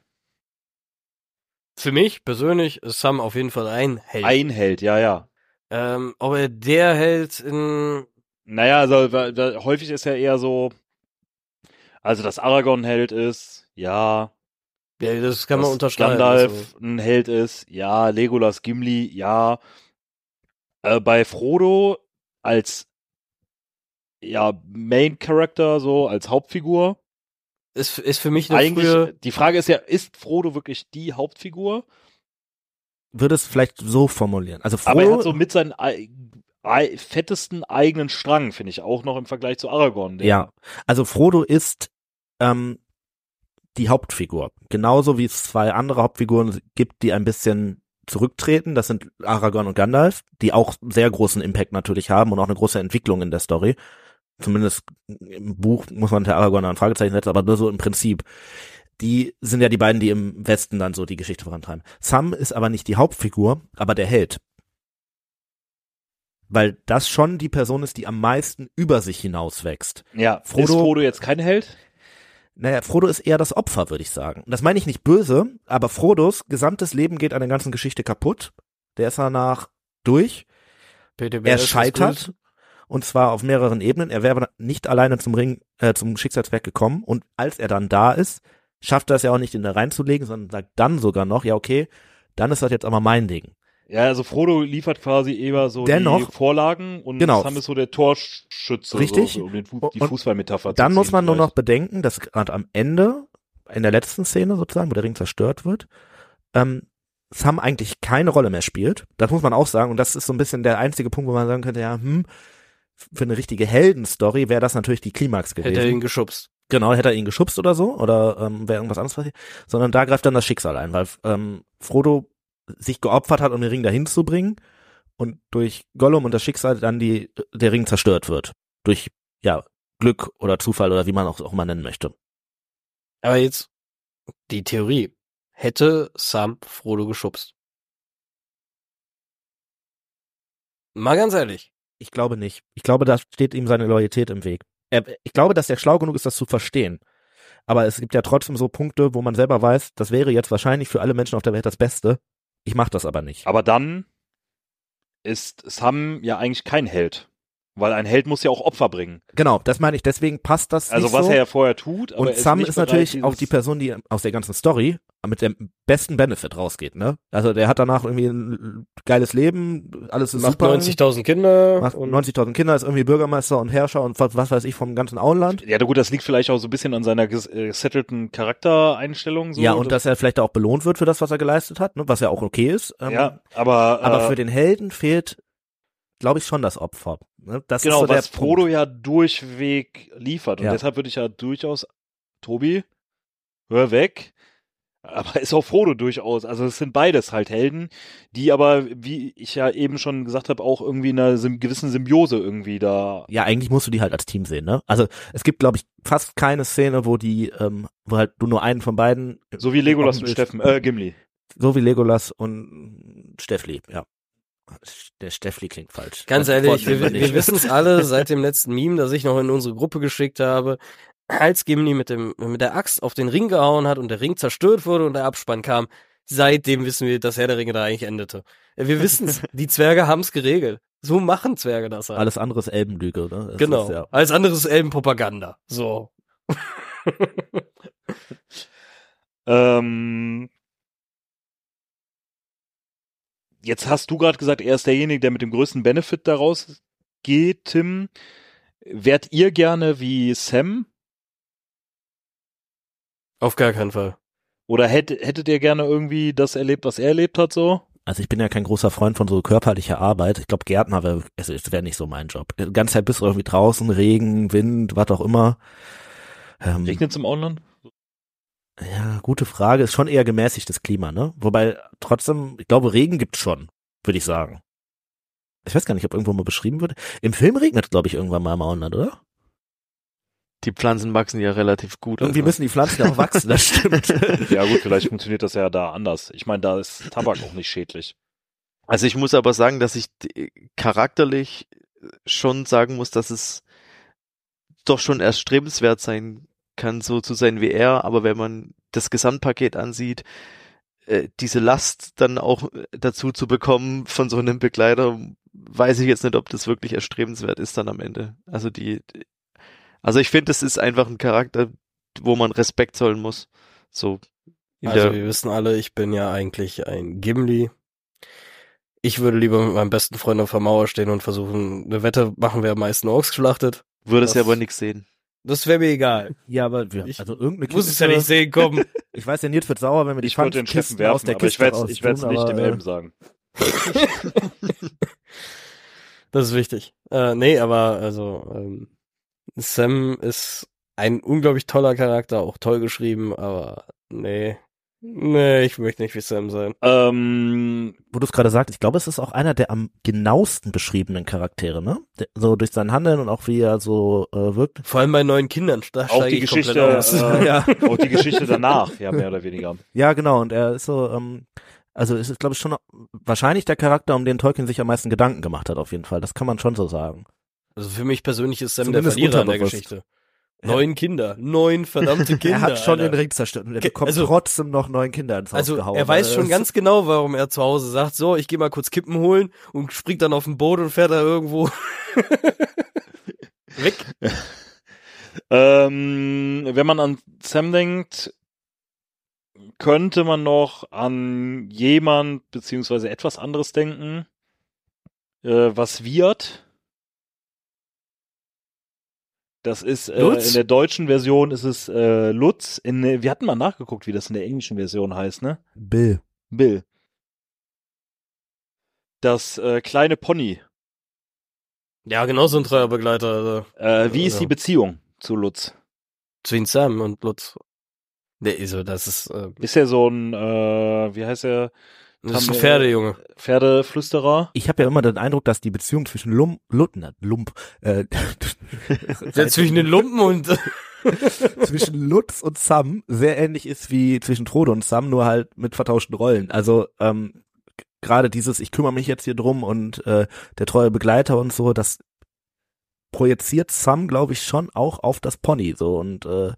Für mich persönlich ist Sam auf jeden Fall ein Held. Ein Held, ja, ja. ähm, ob er der Held in Naja, also wa- häufig ist ja eher so, also dass Aragorn ein Held ist, ja. ja, das kann man unterschreiben. Gandalf also. ein Held ist, ja. Legolas, Gimli, ja. Äh, bei Frodo als ja Main Character so als Hauptfigur. ist, ist für mich eine Eigentlich, frühe, die Frage ist ja, ist Frodo wirklich die Hauptfigur? Würde es vielleicht so formulieren. Also Aber er hat Frodo, so mit seinen ei- ei- fettesten eigenen Strang, finde ich, auch noch im Vergleich zu Aragorn. ja, also Frodo ist ähm, die Hauptfigur. Genauso wie es zwei andere Hauptfiguren gibt, die ein bisschen zurücktreten. Das sind Aragorn und Gandalf, die auch sehr großen Impact natürlich haben und auch eine große Entwicklung in der Story. Zumindest im Buch muss man der Aragorn ein Fragezeichen setzen, aber nur so im Prinzip. Die sind ja die beiden, die im Westen dann so die Geschichte vorantreiben. Sam ist aber nicht die Hauptfigur, aber der Held. Weil das schon die Person ist, die am meisten über sich hinauswächst. ja. Frodo- ist Frodo jetzt kein Held? Naja, Frodo ist eher das Opfer, würde ich sagen. Und Das meine ich nicht böse, aber Frodos gesamtes Leben geht an der ganzen Geschichte kaputt. Der ist danach durch. Er scheitert. Und zwar auf mehreren Ebenen. Er wäre nicht alleine zum Ring, äh, zum Schicksalswerk gekommen. Und als er dann da ist, schafft er es ja auch nicht, ihn da reinzulegen, sondern sagt dann sogar noch, ja, okay, dann ist das jetzt aber mein Ding. Ja, also Frodo liefert quasi eher so Dennoch- die Vorlagen und Genau. Sam ist so der Torschütze, Richtig. So, so, um den Fu die Fußballmetapher zu Dann muss man nur noch vielleicht. bedenken, dass gerade am Ende, in der letzten Szene sozusagen, wo der Ring zerstört wird, ähm, Sam eigentlich keine Rolle mehr spielt. Das muss man auch sagen. Und das ist so ein bisschen der einzige Punkt, wo man sagen könnte, ja, hm, für eine richtige Heldenstory wäre das natürlich die Klimax gewesen. Hätte er ihn geschubst. Genau, hätte er ihn geschubst oder so, oder ähm, wäre irgendwas anderes passiert. Sondern da greift dann das Schicksal ein, weil ähm, Frodo sich geopfert hat, um den Ring dahin zu bringen und durch Gollum und das Schicksal dann die, der Ring zerstört wird. Durch, ja, Glück oder Zufall oder wie man auch, auch mal nennen möchte. Aber jetzt die Theorie. Hätte Sam Frodo geschubst? Mal ganz ehrlich. Ich glaube nicht. Ich glaube, da steht ihm seine Loyalität im Weg. Er, ich glaube, dass er schlau genug ist, das zu verstehen. Aber es gibt ja trotzdem so Punkte, wo man selber weiß, das wäre jetzt wahrscheinlich für alle Menschen auf der Welt das Beste. Ich mache das aber nicht. Aber dann ist Sam ja eigentlich kein Held. Weil ein Held muss ja auch Opfer bringen. Genau, das meine ich. Deswegen passt das Also was so. er ja vorher tut. Und ist Sam ist bereit, natürlich auch die Person, die aus der ganzen Story mit dem besten Benefit rausgeht, ne? Also der hat danach irgendwie ein geiles Leben, alles ist Macht super. 90.000 Kinder. macht und 90.000 Kinder, ist irgendwie Bürgermeister und Herrscher und was, was weiß ich vom ganzen Auenland. Ja, gut, das liegt vielleicht auch so ein bisschen an seiner äh, gesettelten Charaktereinstellung. So. ja, und dass er vielleicht auch belohnt wird für das, was er geleistet hat, ne? was ja auch okay ist. Ähm, ja, aber, aber äh, für den Helden fehlt, glaube ich, schon das Opfer. Ne? Das genau, ist so was der Frodo Punkt. ja durchweg liefert. Und Ja. deshalb würde ich ja durchaus, Tobi, hör weg. Aber ist auch Frodo durchaus. Also es sind beides halt Helden, die aber, wie ich ja eben schon gesagt habe, auch irgendwie in einer gewissen Symbiose irgendwie da. Ja, eigentlich musst du die halt als Team sehen, ne? Also es gibt, glaube ich, fast keine Szene, wo die, ähm, wo halt du nur einen von beiden So wie Legolas und. Steffen, äh, Gimli. So wie Legolas und Steffli, ja. Der Steffli klingt falsch. Ganz ehrlich, wir, wir wissen es alle seit dem letzten Meme, das ich noch in unsere Gruppe geschickt habe. Als Gimli mit dem mit der Axt auf den Ring gehauen hat und der Ring zerstört wurde und der Abspann kam, seitdem wissen wir, dass Herr der Ringe da eigentlich endete. Wir wissen es, die Zwerge haben es geregelt. So machen Zwerge das halt. Alles andere ist Elbenlüge, ne? Das genau. Ist, ja. Als anderes Elbenpropaganda. So. Ähm, jetzt hast du gerade gesagt, er ist derjenige, der mit dem größten Benefit daraus geht, Tim. Wärt ihr gerne wie Sam? Auf gar keinen Fall. Oder hätt, hättet ihr gerne irgendwie das erlebt, was er erlebt hat, so? Also ich bin ja kein großer Freund von so körperlicher Arbeit. Ich glaube, Gärtner wäre, es es wäre nicht so mein Job. Die ganze Zeit bist du irgendwie draußen, Regen, Wind, was auch immer. Ähm, Regnet es im Auenland? Ja, gute Frage. Ist schon eher gemäßigtes Klima, ne? Wobei trotzdem, ich glaube, Regen gibt's schon, würde ich sagen. Ich weiß gar nicht, ob irgendwo mal beschrieben wird. Im Film regnet, glaube ich, irgendwann mal im Auenland, oder? Die Pflanzen wachsen ja relativ gut. Irgendwie also. müssen die Pflanzen ja auch wachsen, das stimmt. Ja gut, vielleicht funktioniert das ja da anders. Ich meine, da ist Tabak auch nicht schädlich. Also ich muss aber sagen, dass ich charakterlich schon sagen muss, dass es doch schon erstrebenswert sein kann, so zu sein wie er, aber wenn man das Gesamtpaket ansieht, äh, diese Last dann auch äh, dazu zu bekommen von so einem Begleiter, weiß ich jetzt nicht, ob das wirklich erstrebenswert ist dann am Ende. Also die- also ich finde, es ist einfach ein Charakter, wo man Respekt zollen muss. So. Also der- wir wissen alle, ich bin ja eigentlich ein Gimli. Ich würde lieber mit meinem besten Freund auf der Mauer stehen und versuchen, eine Wette machen, wer am meisten Orks geschlachtet. würdest ja aber nix sehen. Das wäre mir egal. ja, aber wir, Ich also irgendeine Ich muss es ja nicht sehen, komm. Ich weiß, der Nils wird sauer, wenn wir die Ich würde den Steffen aus werfen, der aber ich Kiste werde ich werd's raustun, nicht aber, dem Elben sagen. Das ist wichtig. Äh, nee, aber also ähm, Sam ist ein unglaublich toller Charakter, auch toll geschrieben, aber nee. Nee, ich möchte nicht wie Sam sein. Ähm, Wo du es gerade sagst, ich glaube, es ist auch einer der am genauesten beschriebenen Charaktere, ne? Der, so durch sein Handeln und auch wie er so äh, wirkt. Vor allem bei neuen Kindern. Da auch die Geschichte, aus. äh, Ja. auch die Geschichte danach, ja, mehr oder weniger. Ja, genau. Und er ist so, ähm, also es ist, glaube ich, schon wahrscheinlich der Charakter, um den Tolkien sich am meisten Gedanken gemacht hat, auf jeden Fall. Das kann man schon so sagen. Also für mich persönlich ist Sam Zumindest der Verlierer in der. Geschichte. Neun Kinder. Neun verdammte Kinder. er hat schon Alter. den Ring zerstört und er Ge- bekommt also- trotzdem noch neun Kinder ins Haus Also gehauen. er weiß schon Das- ganz genau, warum er zu Hause sagt, so, ich gehe mal kurz Kippen holen und springt dann auf den Boot und fährt da irgendwo weg. Ähm, wenn man an Sam denkt, könnte man noch an jemand beziehungsweise etwas anderes denken, äh, was wird. Das ist äh, in der deutschen Version ist es äh, Lutz. In, wir hatten mal nachgeguckt, wie das in der englischen Version heißt, ne? Bill. Bill. Das äh, kleine Pony. Ja, genau so ein treuer Begleiter. Also. Äh, wie ist Ja. die Beziehung zu Lutz? Zwischen Sam und Lutz. Nee, also das ist, äh, Ist er so ein, äh, wie heißt er, das ist Haben ein Pferdejunge. Pferdeflüsterer? Ich habe ja immer den Eindruck, dass die Beziehung zwischen Lump, Lut, na, Lump, äh, zwischen den Lumpen und zwischen Lutz und Sam sehr ähnlich ist wie zwischen Frodo und Sam, nur halt mit vertauschten Rollen. Also, ähm, gerade dieses, ich kümmere mich jetzt hier drum und äh, der treue Begleiter und so, das projiziert Sam, glaube ich, schon auch auf das Pony so und äh,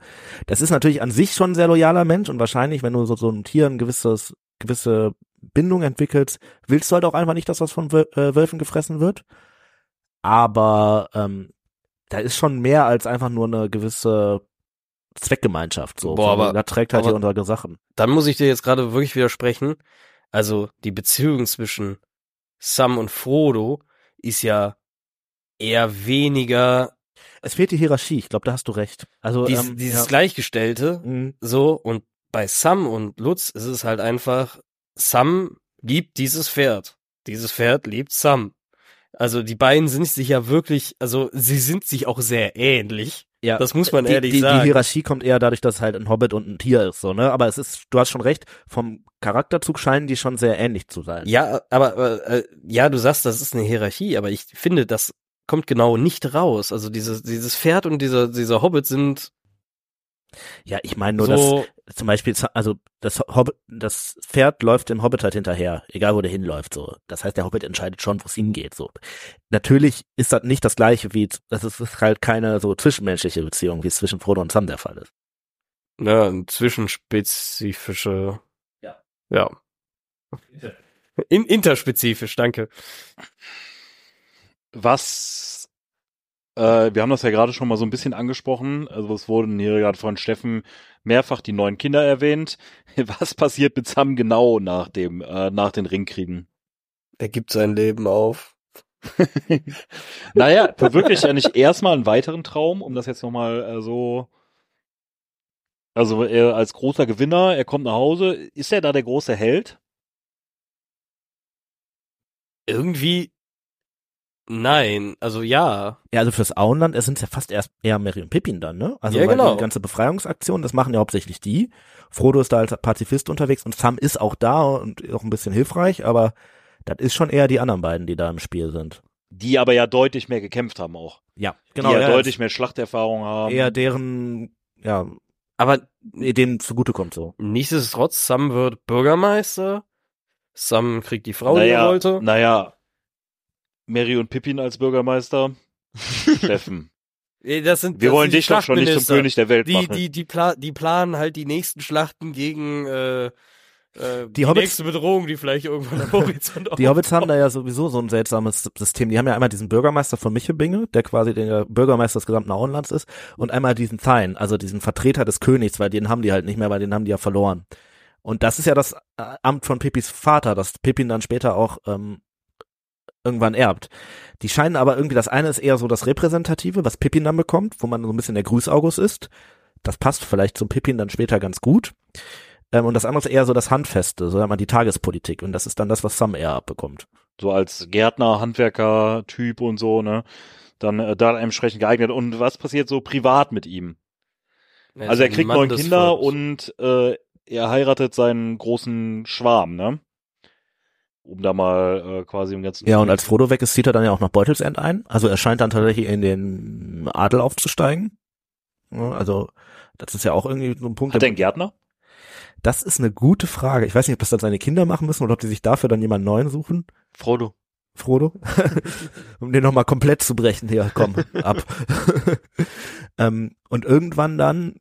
das ist natürlich an sich schon ein sehr loyaler Mensch und wahrscheinlich, wenn du so, so ein Tier ein gewisses gewisse Bindung entwickelst, willst du halt auch einfach nicht, dass das von äh, Wölfen gefressen wird. Aber ähm, da ist schon mehr als einfach nur eine gewisse Zweckgemeinschaft. So, Boah, aber- da trägt halt hier unsere Sachen. Dann muss ich dir jetzt gerade wirklich widersprechen. Also die Beziehung zwischen Sam und Frodo ist ja eher weniger Es fehlt die Hierarchie. Ich glaube, da hast du recht. Also dies, ähm, dieses ja. Gleichgestellte. Mhm. So, und bei Sam und Lutz ist es halt einfach, Sam liebt dieses Pferd. Dieses Pferd liebt Sam. Also die beiden sind sich ja wirklich, also sie sind sich auch sehr ähnlich. Ja, Das muss man die, ehrlich die, sagen. Die Hierarchie kommt eher dadurch, dass halt ein Hobbit und ein Tier ist, so, ne? Aber es ist, du hast schon recht, vom Charakterzug scheinen die schon sehr ähnlich zu sein. Ja, aber, aber äh, ja, du sagst, das ist eine Hierarchie, aber ich finde, das kommt genau nicht raus. Also dieses, dieses Pferd und dieser, dieser Hobbit sind Ja, ich meine nur, dass so, zum Beispiel, also das Hobbit, das Pferd läuft dem Hobbit halt hinterher, egal wo der hinläuft, so. Das heißt, der Hobbit entscheidet schon, wo es hingeht, so. Natürlich ist das nicht das gleiche wie, das ist halt keine so zwischenmenschliche Beziehung, wie es zwischen Frodo und Sam der Fall ist. ne, ein zwischenspezifische. Ja. Ja. In, interspezifisch, danke. Was, äh, wir haben das ja gerade schon mal so ein bisschen angesprochen, also es wurden hier gerade von Steffen mehrfach die neuen Kinder erwähnt. Was passiert mit Sam genau nach dem, äh, nach den Ringkriegen? Er gibt sein Leben auf. naja, verwirklicht er nicht erstmal einen weiteren Traum, um das jetzt nochmal äh, so. Also er als großer Gewinner, er kommt nach Hause. Ist er da der große Held? Irgendwie, nein, also ja. Ja, also fürs Auenland, es sind ja fast erst eher Mary und Pippin dann, ne? Also Ja, weil genau. die ganze Befreiungsaktion, das machen ja hauptsächlich die. Frodo ist da als Pazifist unterwegs und Sam ist auch da und auch ein bisschen hilfreich, aber das ist schon eher die anderen beiden, die da im Spiel sind. Die aber ja deutlich mehr gekämpft haben auch. Ja, die ja, ja, deutlich mehr Schlachterfahrung haben. eher deren, ja, Aber denen zugutekommt so. nichtsdestotrotz, Sam wird Bürgermeister. Sam kriegt die Frau, die er naja, wollte. naja, Mary und Pippin als Bürgermeister. Steffen. Ey, Das sind, Wir das wollen sind die dich doch schon nicht zum. König der Welt Die, machen. die, die, pla die planen halt die nächsten Schlachten gegen äh, äh, die, Hobbits- nächste Bedrohung, die vielleicht irgendwann am Horizont Die Hobbits haben da ja sowieso so ein seltsames System. Die haben ja einmal diesen Bürgermeister von Michebinge, der quasi der Bürgermeister des gesamten Auenlands ist, und einmal diesen Thain, also diesen Vertreter des Königs, weil den haben die halt nicht mehr, weil den haben die ja verloren. Und das ist ja das äh, Amt von Pippis Vater, das Pippin dann später auch ähm, irgendwann erbt. Die scheinen aber irgendwie, das eine ist eher so das Repräsentative, was Pippin dann bekommt, wo man so ein bisschen der Grüßaugust ist. Das passt vielleicht zum Pippin dann später ganz gut. Ähm, und das andere ist eher so das Handfeste, so man die Tagespolitik. Und das ist dann das, was Sam eher abbekommt. so als Gärtner, Handwerker, Typ und so, ne? Dann äh, da entsprechend geeignet. Und was passiert so privat mit ihm? Ja, also er kriegt neun Kinder und äh, er heiratet seinen großen Schwarm, ne? Um da mal äh, quasi im ganzen. Ja, und als Frodo weg ist, zieht er dann ja auch nach Beutelsend ein. Also er scheint dann tatsächlich in den Adel aufzusteigen. Ja, Also das ist ja auch irgendwie so ein Punkt. Hat er einen Gärtner? das ist eine gute Frage. Ich weiß nicht, ob das dann seine Kinder machen müssen oder ob die sich dafür dann jemanden neuen suchen. Frodo. Frodo, um den nochmal komplett zu brechen. Hier, komm, ab. ähm, und irgendwann dann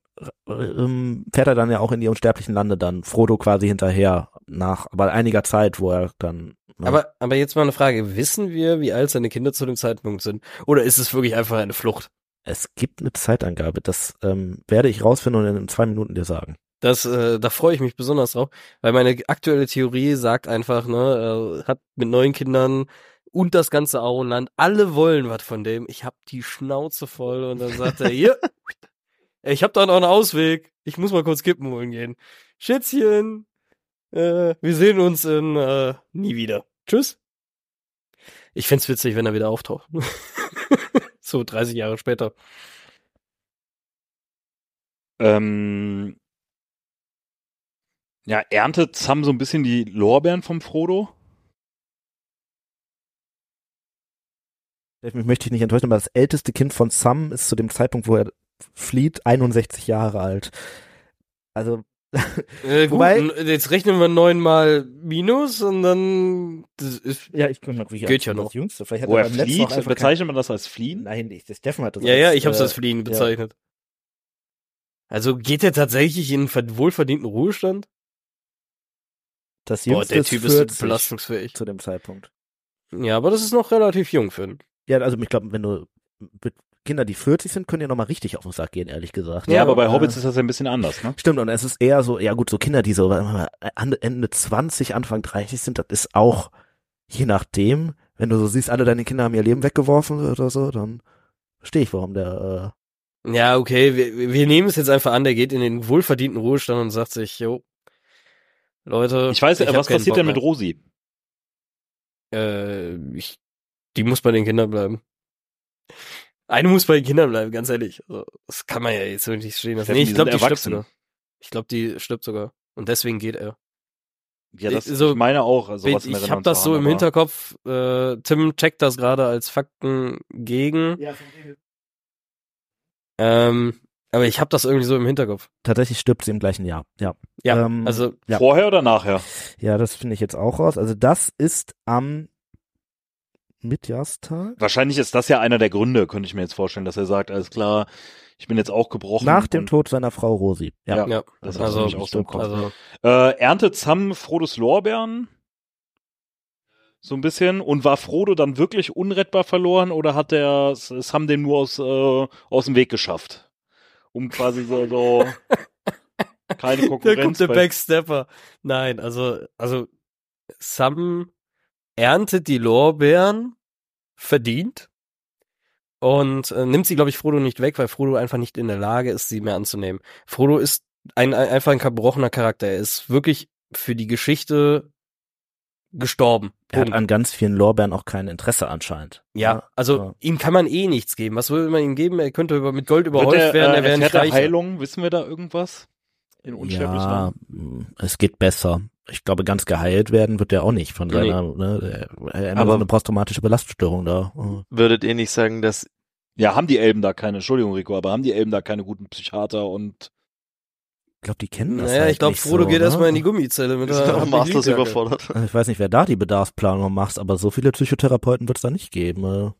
ähm, fährt er dann ja auch in die unsterblichen Lande dann, Frodo quasi hinterher, nach aber einiger Zeit, wo er dann ne, Aber, aber jetzt mal eine Frage. Wissen wir, wie alt seine Kinder zu dem Zeitpunkt sind? Oder ist es wirklich einfach eine Flucht? Es gibt eine Zeitangabe, das ähm, werde ich rausfinden und in zwei Minuten dir sagen. Das, äh, da freue ich mich besonders drauf, weil meine aktuelle Theorie sagt einfach, ne, er hat mit neun Kindern und das ganze Auenland, alle wollen was von dem. Ich hab die Schnauze voll und dann sagt er, hier, ich hab da noch einen Ausweg. Ich muss mal kurz Kippen holen gehen. Schätzchen, äh, wir sehen uns in äh, nie wieder. Tschüss. Ich find's witzig, wenn er wieder auftaucht. so 30 Jahre später. Ähm, ja, erntet Sam so ein bisschen die Lorbeeren vom Frodo? Mich möchte ich nicht enttäuschen, aber das älteste Kind von Sam ist zu dem Zeitpunkt, wo er flieht, 61 Jahre alt. Also Äh, gut, Wobei- jetzt rechnen wir neunmal Minus und dann das ist Ja, ich kann natürlich Geht ja noch. das Jüngste. Vielleicht hat Wo er beim letzten flieht, kein- bezeichnet man das als Fliehen? Nein, ich, der Steffen hat das ja als, ja, ich hab's äh, als Fliegen bezeichnet. Also geht er tatsächlich in ver- wohlverdienten Ruhestand? Das Boah, der ist Typ 40 ist belastungsfähig. zu dem Zeitpunkt. Ja, aber das ist noch relativ jung für ihn. Ja, also ich glaube, wenn du mit Kinder, die 40 sind, können dir nochmal richtig auf den Sack gehen, ehrlich gesagt. Ja, aber bei äh, Hobbits ist das ja ein bisschen anders, ne? Stimmt, und es ist eher so, ja gut, so Kinder, die so äh, Ende 20, Anfang 30 sind, das ist auch, je nachdem, wenn du so siehst, alle deine Kinder haben ihr Leben weggeworfen oder so, dann verstehe ich, warum der, Ja, okay, wir, wir nehmen es jetzt einfach an, der geht in den wohlverdienten Ruhestand und sagt sich, jo, Leute. Ich weiß, hab was passiert Bock denn mit. Rosi? Äh, ich, die muss bei den Kindern bleiben. Eine muss bei den Kindern bleiben, ganz ehrlich. Also, das kann man ja jetzt nicht stehen lassen. Nee, ich glaube, die stirbt sogar. Ich glaube, die stirbt sogar. Und deswegen geht er. Ja, das, Ich- so- ich meine auch. Also ich was in ich habe das so haben, im aber- Hinterkopf. Äh, Tim checkt das gerade als Fakten gegen. äh, Ähm, aber ich habe das irgendwie so im Hinterkopf. tatsächlich stirbt sie im gleichen Jahr. Ja, Ja, Ähm, also ja. Vorher oder nachher? ja, das finde ich jetzt auch raus. Also das ist am Mitjahrstag. Wahrscheinlich ist das ja einer der Gründe, könnte ich mir jetzt vorstellen, dass er sagt, alles klar, ich bin jetzt auch gebrochen. Nach dem Tod seiner Frau Rosi. Ja. Ja. ja, Das ist also, auch so im Kopf. also Äh, erntet Sam Frodos Lorbeeren? So ein bisschen. Und war Frodo dann wirklich unrettbar verloren oder hat der Sam den nur aus, äh, aus dem Weg geschafft? Um quasi so, so keine Da Konkurrenz. kommt der Backstepper. Nein, also, also Sam erntet die Lorbeeren verdient und äh, nimmt sie, glaube ich, Frodo nicht weg, weil Frodo einfach nicht in der Lage ist, sie mehr anzunehmen. Frodo ist ein, ein einfach ein gebrochener Charakter. Er ist wirklich für die Geschichte gestorben. Er hat an ganz vielen Lorbeeren auch kein Interesse anscheinend. ja, also ja. ihm kann man eh nichts geben. Was will man ihm geben? Er könnte über, mit Gold überhäuft der, werden, äh, er wäre erfährt er Reicher. Heilung? Wissen wir da irgendwas? In Unsterblich Ja, mh, es geht besser. Ich glaube, ganz geheilt werden wird er auch nicht von Nee. seiner, ne, er hat Aber- so eine posttraumatische Belastungsstörung da. Würdet ihr nicht sagen, dass Ja, haben die Elben da keine, Entschuldigung, Rico, aber haben die Elben da keine guten Psychiater und Ich glaube, die kennen das Naja, halt ich glaube, Frodo so, geht ne? erstmal in die Gummizelle mit der auch Masters Habilitjacke. überfordert? Also Ich weiß nicht, wer da die Bedarfsplanung machst, aber so viele Psychotherapeuten wird es da nicht geben. äh.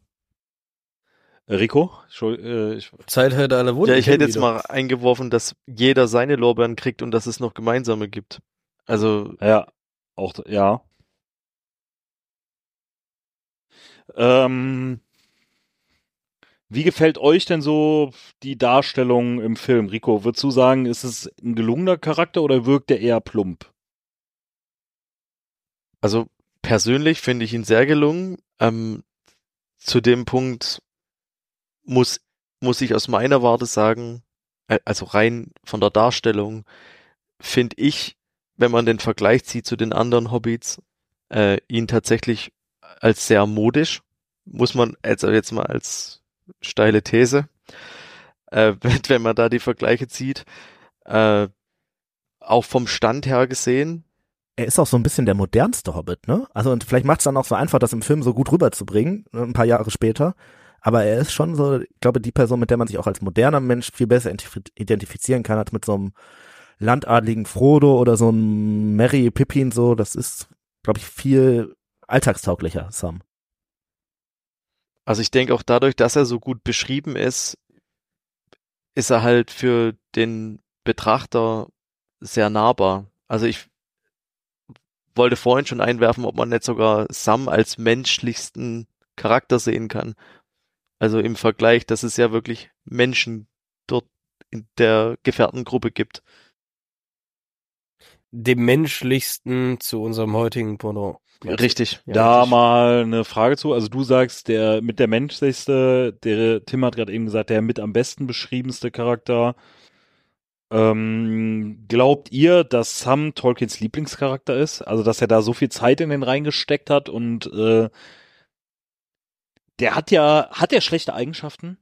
Rico? Äh, ich, Zeit hätte alle Wunden. Ja, ich hätte jetzt wieder. mal eingeworfen, dass jeder seine Lorbeeren kriegt und dass es noch gemeinsame gibt. Also, ja, auch, ja. Ähm, wie gefällt euch denn so die Darstellung im Film? Rico, würdest du sagen, ist es ein gelungener Charakter oder wirkt er eher plump? also persönlich finde ich ihn sehr gelungen. Ähm, zu dem Punkt muss, muss ich aus meiner Warte sagen, äh, also rein von der Darstellung, finde ich, wenn man den Vergleich zieht zu den anderen Hobbits, äh, ihn tatsächlich als sehr modisch, muss man also jetzt mal als steile These, äh, wenn, wenn man da die Vergleiche zieht, äh, auch vom Stand her gesehen, Er ist auch so ein bisschen der modernste Hobbit, ne? Also und vielleicht macht es dann auch so einfach, das im Film so gut rüberzubringen, ne, ein paar Jahre später. Aber er ist schon so, ich glaube, die Person, mit der man sich auch als moderner Mensch viel besser identif- identifizieren kann, als mit so einem landadligen Frodo oder so einem Merry Pippin so. Das ist, glaube ich, viel alltagstauglicher, Sam. Also ich denke auch dadurch, dass er so gut beschrieben ist, ist er halt für den Betrachter sehr nahbar. Also ich wollte vorhin schon einwerfen, ob man nicht sogar Sam als menschlichsten Charakter sehen kann. Also im Vergleich, dass es ja wirklich Menschen dort in der Gefährtengruppe gibt. Dem menschlichsten zu unserem heutigen Pendant. Richtig. Ja, da richtig. mal eine Frage zu. Also du sagst, der mit der menschlichste, der Tim hat gerade eben gesagt, der mit am besten beschriebenste Charakter. Ähm, glaubt ihr, dass Sam Tolkiens Lieblingscharakter ist? Also dass er da so viel Zeit in den reingesteckt hat und äh, der hat ja, hat er schlechte Eigenschaften?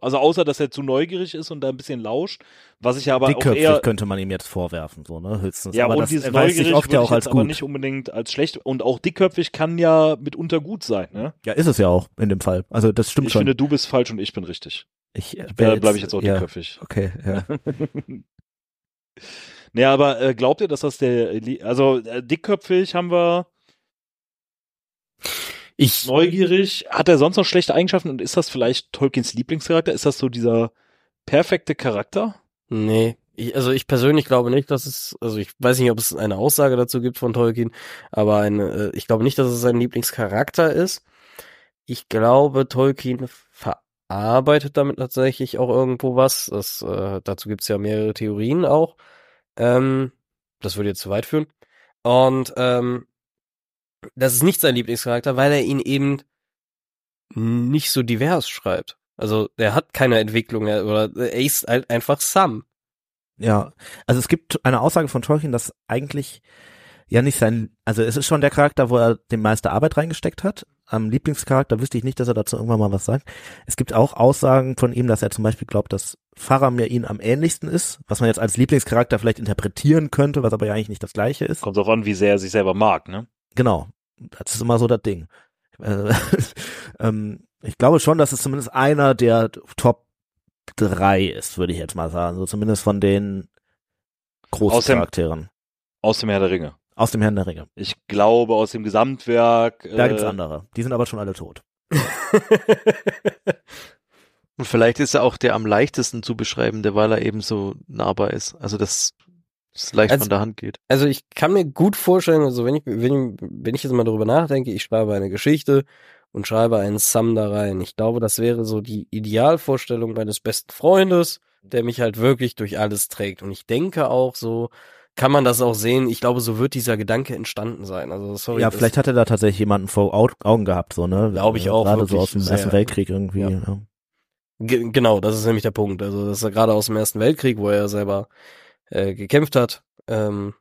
Also außer, dass er zu neugierig ist und da ein bisschen lauscht, was ich ja aber auch Dickköpfig eher könnte man ihm jetzt vorwerfen, so, ne? Höchstens. ja, aber und das dieses neugierig oft ja auch ich als jetzt aber gut. nicht unbedingt als schlecht. Und auch dickköpfig kann ja mitunter gut sein, ne? Ja, ist es ja auch in dem Fall. Also das stimmt Ich schon. finde, du bist falsch und ich bin richtig. ich äh, Da bleibe ich jetzt auch ja, dickköpfig. Okay, ja. Nee, aber äh, glaubt ihr, dass das der, also äh, dickköpfig haben wir, Ich, neugierig, hat er sonst noch schlechte Eigenschaften und ist das vielleicht Tolkiens Lieblingscharakter? Ist das so dieser perfekte Charakter? nee, ich, also ich persönlich glaube nicht, dass es, also ich weiß nicht, ob es eine Aussage dazu gibt von Tolkien, aber eine, äh, ich glaube nicht, dass es sein Lieblingscharakter ist. Ich glaube, Tolkien verarbeitet damit tatsächlich auch irgendwo was. Das, äh, dazu gibt's ja mehrere Theorien auch. Ähm, das würde jetzt zu weit führen. Und ähm, das ist nicht sein Lieblingscharakter, weil er ihn eben nicht so divers schreibt. Also er hat keine Entwicklung er- oder er ist halt einfach Sam. Ja, also es gibt eine Aussage von Tolkien, dass eigentlich ja nicht sein, also es ist schon der Charakter, wo er die meiste Arbeit reingesteckt hat. Am Lieblingscharakter wüsste ich nicht, dass er dazu irgendwann mal was sagt. Es gibt auch Aussagen von ihm, dass er zum Beispiel glaubt, dass Faramir ihn am ähnlichsten ist, was man jetzt als Lieblingscharakter vielleicht interpretieren könnte, was aber ja eigentlich nicht das gleiche ist. Kommt drauf an, wie sehr er sich selber mag, ne? Genau. Das ist immer so das Ding. Äh, ähm, ich glaube schon, dass es zumindest einer der Top drei ist, würde ich jetzt mal sagen. So zumindest von den großen Aus dem- Charakteren. Aus dem Herr der Ringe. Aus dem Herrn der Ringe. Ich glaube, aus dem Gesamtwerk. Da äh, gibt's andere. Die sind aber schon alle tot. Und vielleicht ist er auch der am leichtesten zu beschreibende, weil er eben so nahbar ist. Also dass es leicht Also- von der Hand geht. Also ich kann mir gut vorstellen, also wenn ich, wenn ich, wenn ich jetzt mal darüber nachdenke, ich schreibe eine Geschichte und schreibe einen Sam da rein. Ich glaube, das wäre so die Idealvorstellung meines besten Freundes, der mich halt wirklich durch alles trägt. Und ich denke auch so, kann man das auch sehen. Ich glaube, so wird dieser Gedanke entstanden sein. Also sorry. ja, vielleicht hat er da tatsächlich jemanden vor Au Augen gehabt, so, ne? Glaube ich Äh, auch, Gerade so aus dem sehr. Ersten Weltkrieg irgendwie. Ja. Ja. Ge- Genau, das ist nämlich der Punkt. Also das ist ja gerade aus dem Ersten Weltkrieg, wo er selber äh, gekämpft hat, ähm,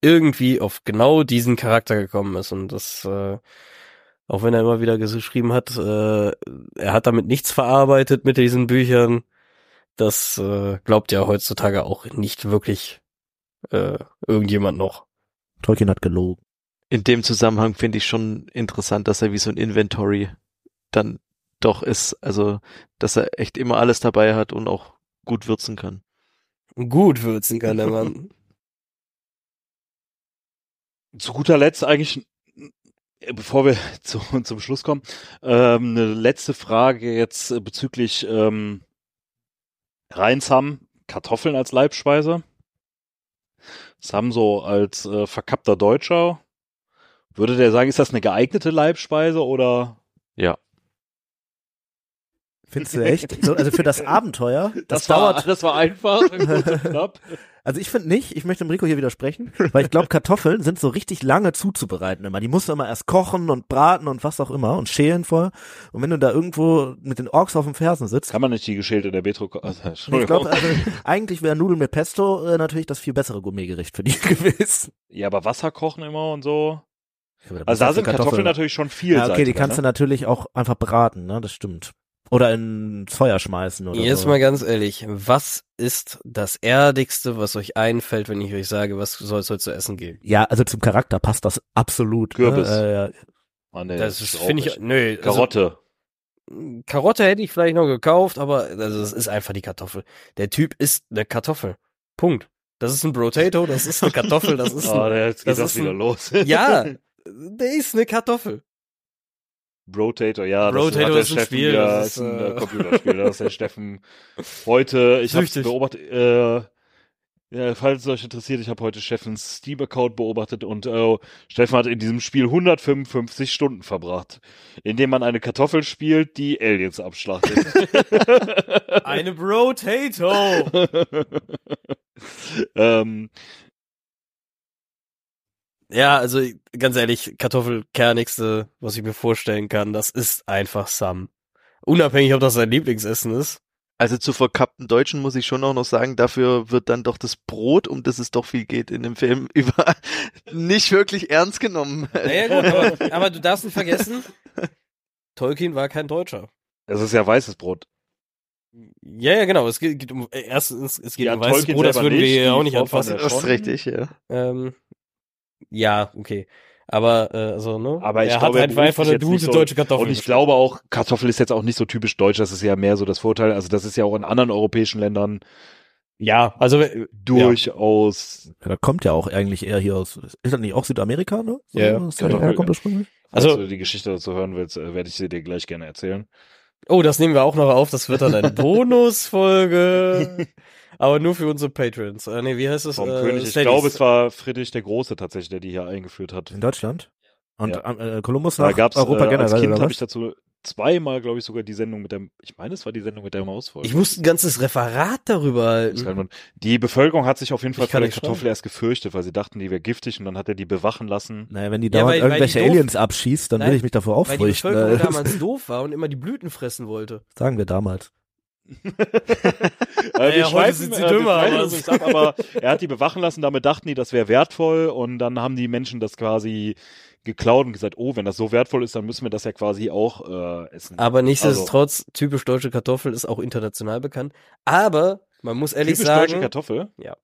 irgendwie auf genau diesen Charakter gekommen ist. Und das, äh, auch wenn er immer wieder geschrieben hat, äh, er hat damit nichts verarbeitet mit diesen Büchern, das äh, glaubt ja heutzutage auch nicht wirklich äh, irgendjemand noch. Tolkien hat gelogen. In dem Zusammenhang finde ich schon interessant, dass er wie so ein Inventory dann doch ist. Also, dass er echt immer alles dabei hat und auch gut würzen kann. Gut würzen kann der Mann. Zu guter Letzt eigentlich, äh, bevor wir zu, zum Schluss kommen, ähm, eine letzte Frage jetzt äh, bezüglich ähm, Reinsam, Kartoffeln als Leibspeise. Sam so als äh, verkappter Deutscher. Würde der sagen, ist das eine geeignete Leibspeise oder? Ja. Findest du echt? So, also für das Abenteuer, das, war, dauert. das war einfach. Also ich finde nicht, ich möchte dem Rico hier widersprechen, weil ich glaube, Kartoffeln sind so richtig lange zuzubereiten immer. Die musst du immer erst kochen und braten und was auch immer und schälen vorher. Und wenn du da irgendwo mit den Orks auf den Fersen sitzt, Kann man nicht die geschälte der Betro... Also, ich glaube, also, eigentlich wäre Nudeln mit Pesto äh, natürlich das viel bessere Gourmetgericht für die gewesen. ja, aber Wasser kochen immer und so. Ja, Also da sind du Kartoffeln natürlich schon viel. Ja, okay, die kannst du natürlich auch einfach braten, ne? Das stimmt. Oder ins Feuer schmeißen oder Jetzt so. mal ganz ehrlich, was ist das Erdigste, was euch einfällt, wenn ich euch sage, was soll es heute zu essen geben? Ja, also zum Charakter passt das absolut. Kürbis. Ne? Äh, ja. Ah, nee, Das ist finde ich, nö. nicht. Karotte. Also, Karotte hätte ich vielleicht noch gekauft, aber also das ist einfach die Kartoffel. Der Typ ist eine Kartoffel. Punkt. Das ist ein Potato, das ist eine Kartoffel, das ist Ah, ein, jetzt geht das das, ist wieder ein- los. ja, der ist eine Kartoffel. Brotator, ja. Das hat der ist ein Spiel, Ja, das ist ein äh, äh, Computerspiel. Das ist der Steffen heute, ich habe beobachtet, äh, ja, falls es euch interessiert, ich habe heute Steffens Steam-Account beobachtet und äh, Steffen hat in diesem Spiel 155 Stunden verbracht, indem man eine Kartoffel spielt, die Aliens abschlachtet. Eine Potato. ähm, Ja, also ganz ehrlich, Kartoffelkernigste, was ich mir vorstellen kann, das ist einfach Sam. Unabhängig, ob das sein Lieblingsessen ist. Also zu verkappten Deutschen muss ich schon auch noch sagen, dafür wird dann doch das Brot, um das es doch viel geht in dem Film, über nicht wirklich ernst genommen. Naja gut, aber, aber du darfst nicht vergessen, Tolkien war kein Deutscher. es ist ja weißes Brot. Ja, ja, genau. Es geht, geht um erstens, es geht Ja, um weißes Tolkien Brot, das würden wir nicht, hier die auch nicht anfassen. Das ist richtig, ja. Ähm, ja, okay. Aber äh, also, ne? Aber ich er glaube, hat einfach eine jetzt nicht gute so- deutsche Kartoffel. Und ich glaube auch, Kartoffel ist jetzt auch nicht so typisch deutsch, das ist ja mehr so das Vorteil. Also das ist ja auch in anderen europäischen Ländern Ja, also äh, durchaus. Ja, da kommt ja auch eigentlich eher hier aus, ist das nicht auch Südamerika, ne? So, Ja. aus Kartoffel, kommt ja. das ursprünglich? Also, Falls du die Geschichte dazu hören willst, äh, werde ich sie dir gleich gerne erzählen. Oh, das nehmen wir auch noch auf. Das wird dann eine Bonusfolge. Aber nur für unsere Patrons. Äh, nee, wie heißt es? Vom äh, König. Ich glaube, es war Friedrich der Große tatsächlich, der die hier eingeführt hat. In Deutschland? Und Ja. äh, Kolumbus Da nach gab's Europa äh, als generell, Kind oder habe ich dazu zweimal, glaube ich, sogar die Sendung mit der, ich meine, es war die Sendung mit der Mausfolge. Ich musste ein ganzes Referat darüber halten. Die Bevölkerung hat sich auf jeden Fall vor der Kartoffel schreiben. erst gefürchtet, weil sie dachten, die wäre giftig und dann hat er die bewachen lassen. Naja, wenn die Ja, dauernd weil- weil die irgendwelche doof- Aliens abschießt, dann Nein, will ich mich davor Weil die aufrichten. Bevölkerung Äh, damals doof war und immer die Blüten fressen wollte. sagen wir damals. Äh, heute sind sie äh, dümmer, schweifen aber- uns nicht ab, aber er hat die bewachen lassen, damit dachten die, das wäre wertvoll und dann haben die Menschen das quasi geklaut und gesagt, oh, wenn das so wertvoll ist, dann müssen wir das ja quasi auch äh, essen. Aber nichtsdestotrotz, typisch deutsche Kartoffel ist auch international bekannt. Aber man muss ehrlich Typisch deutsche sagen, Kartoffel? Ja.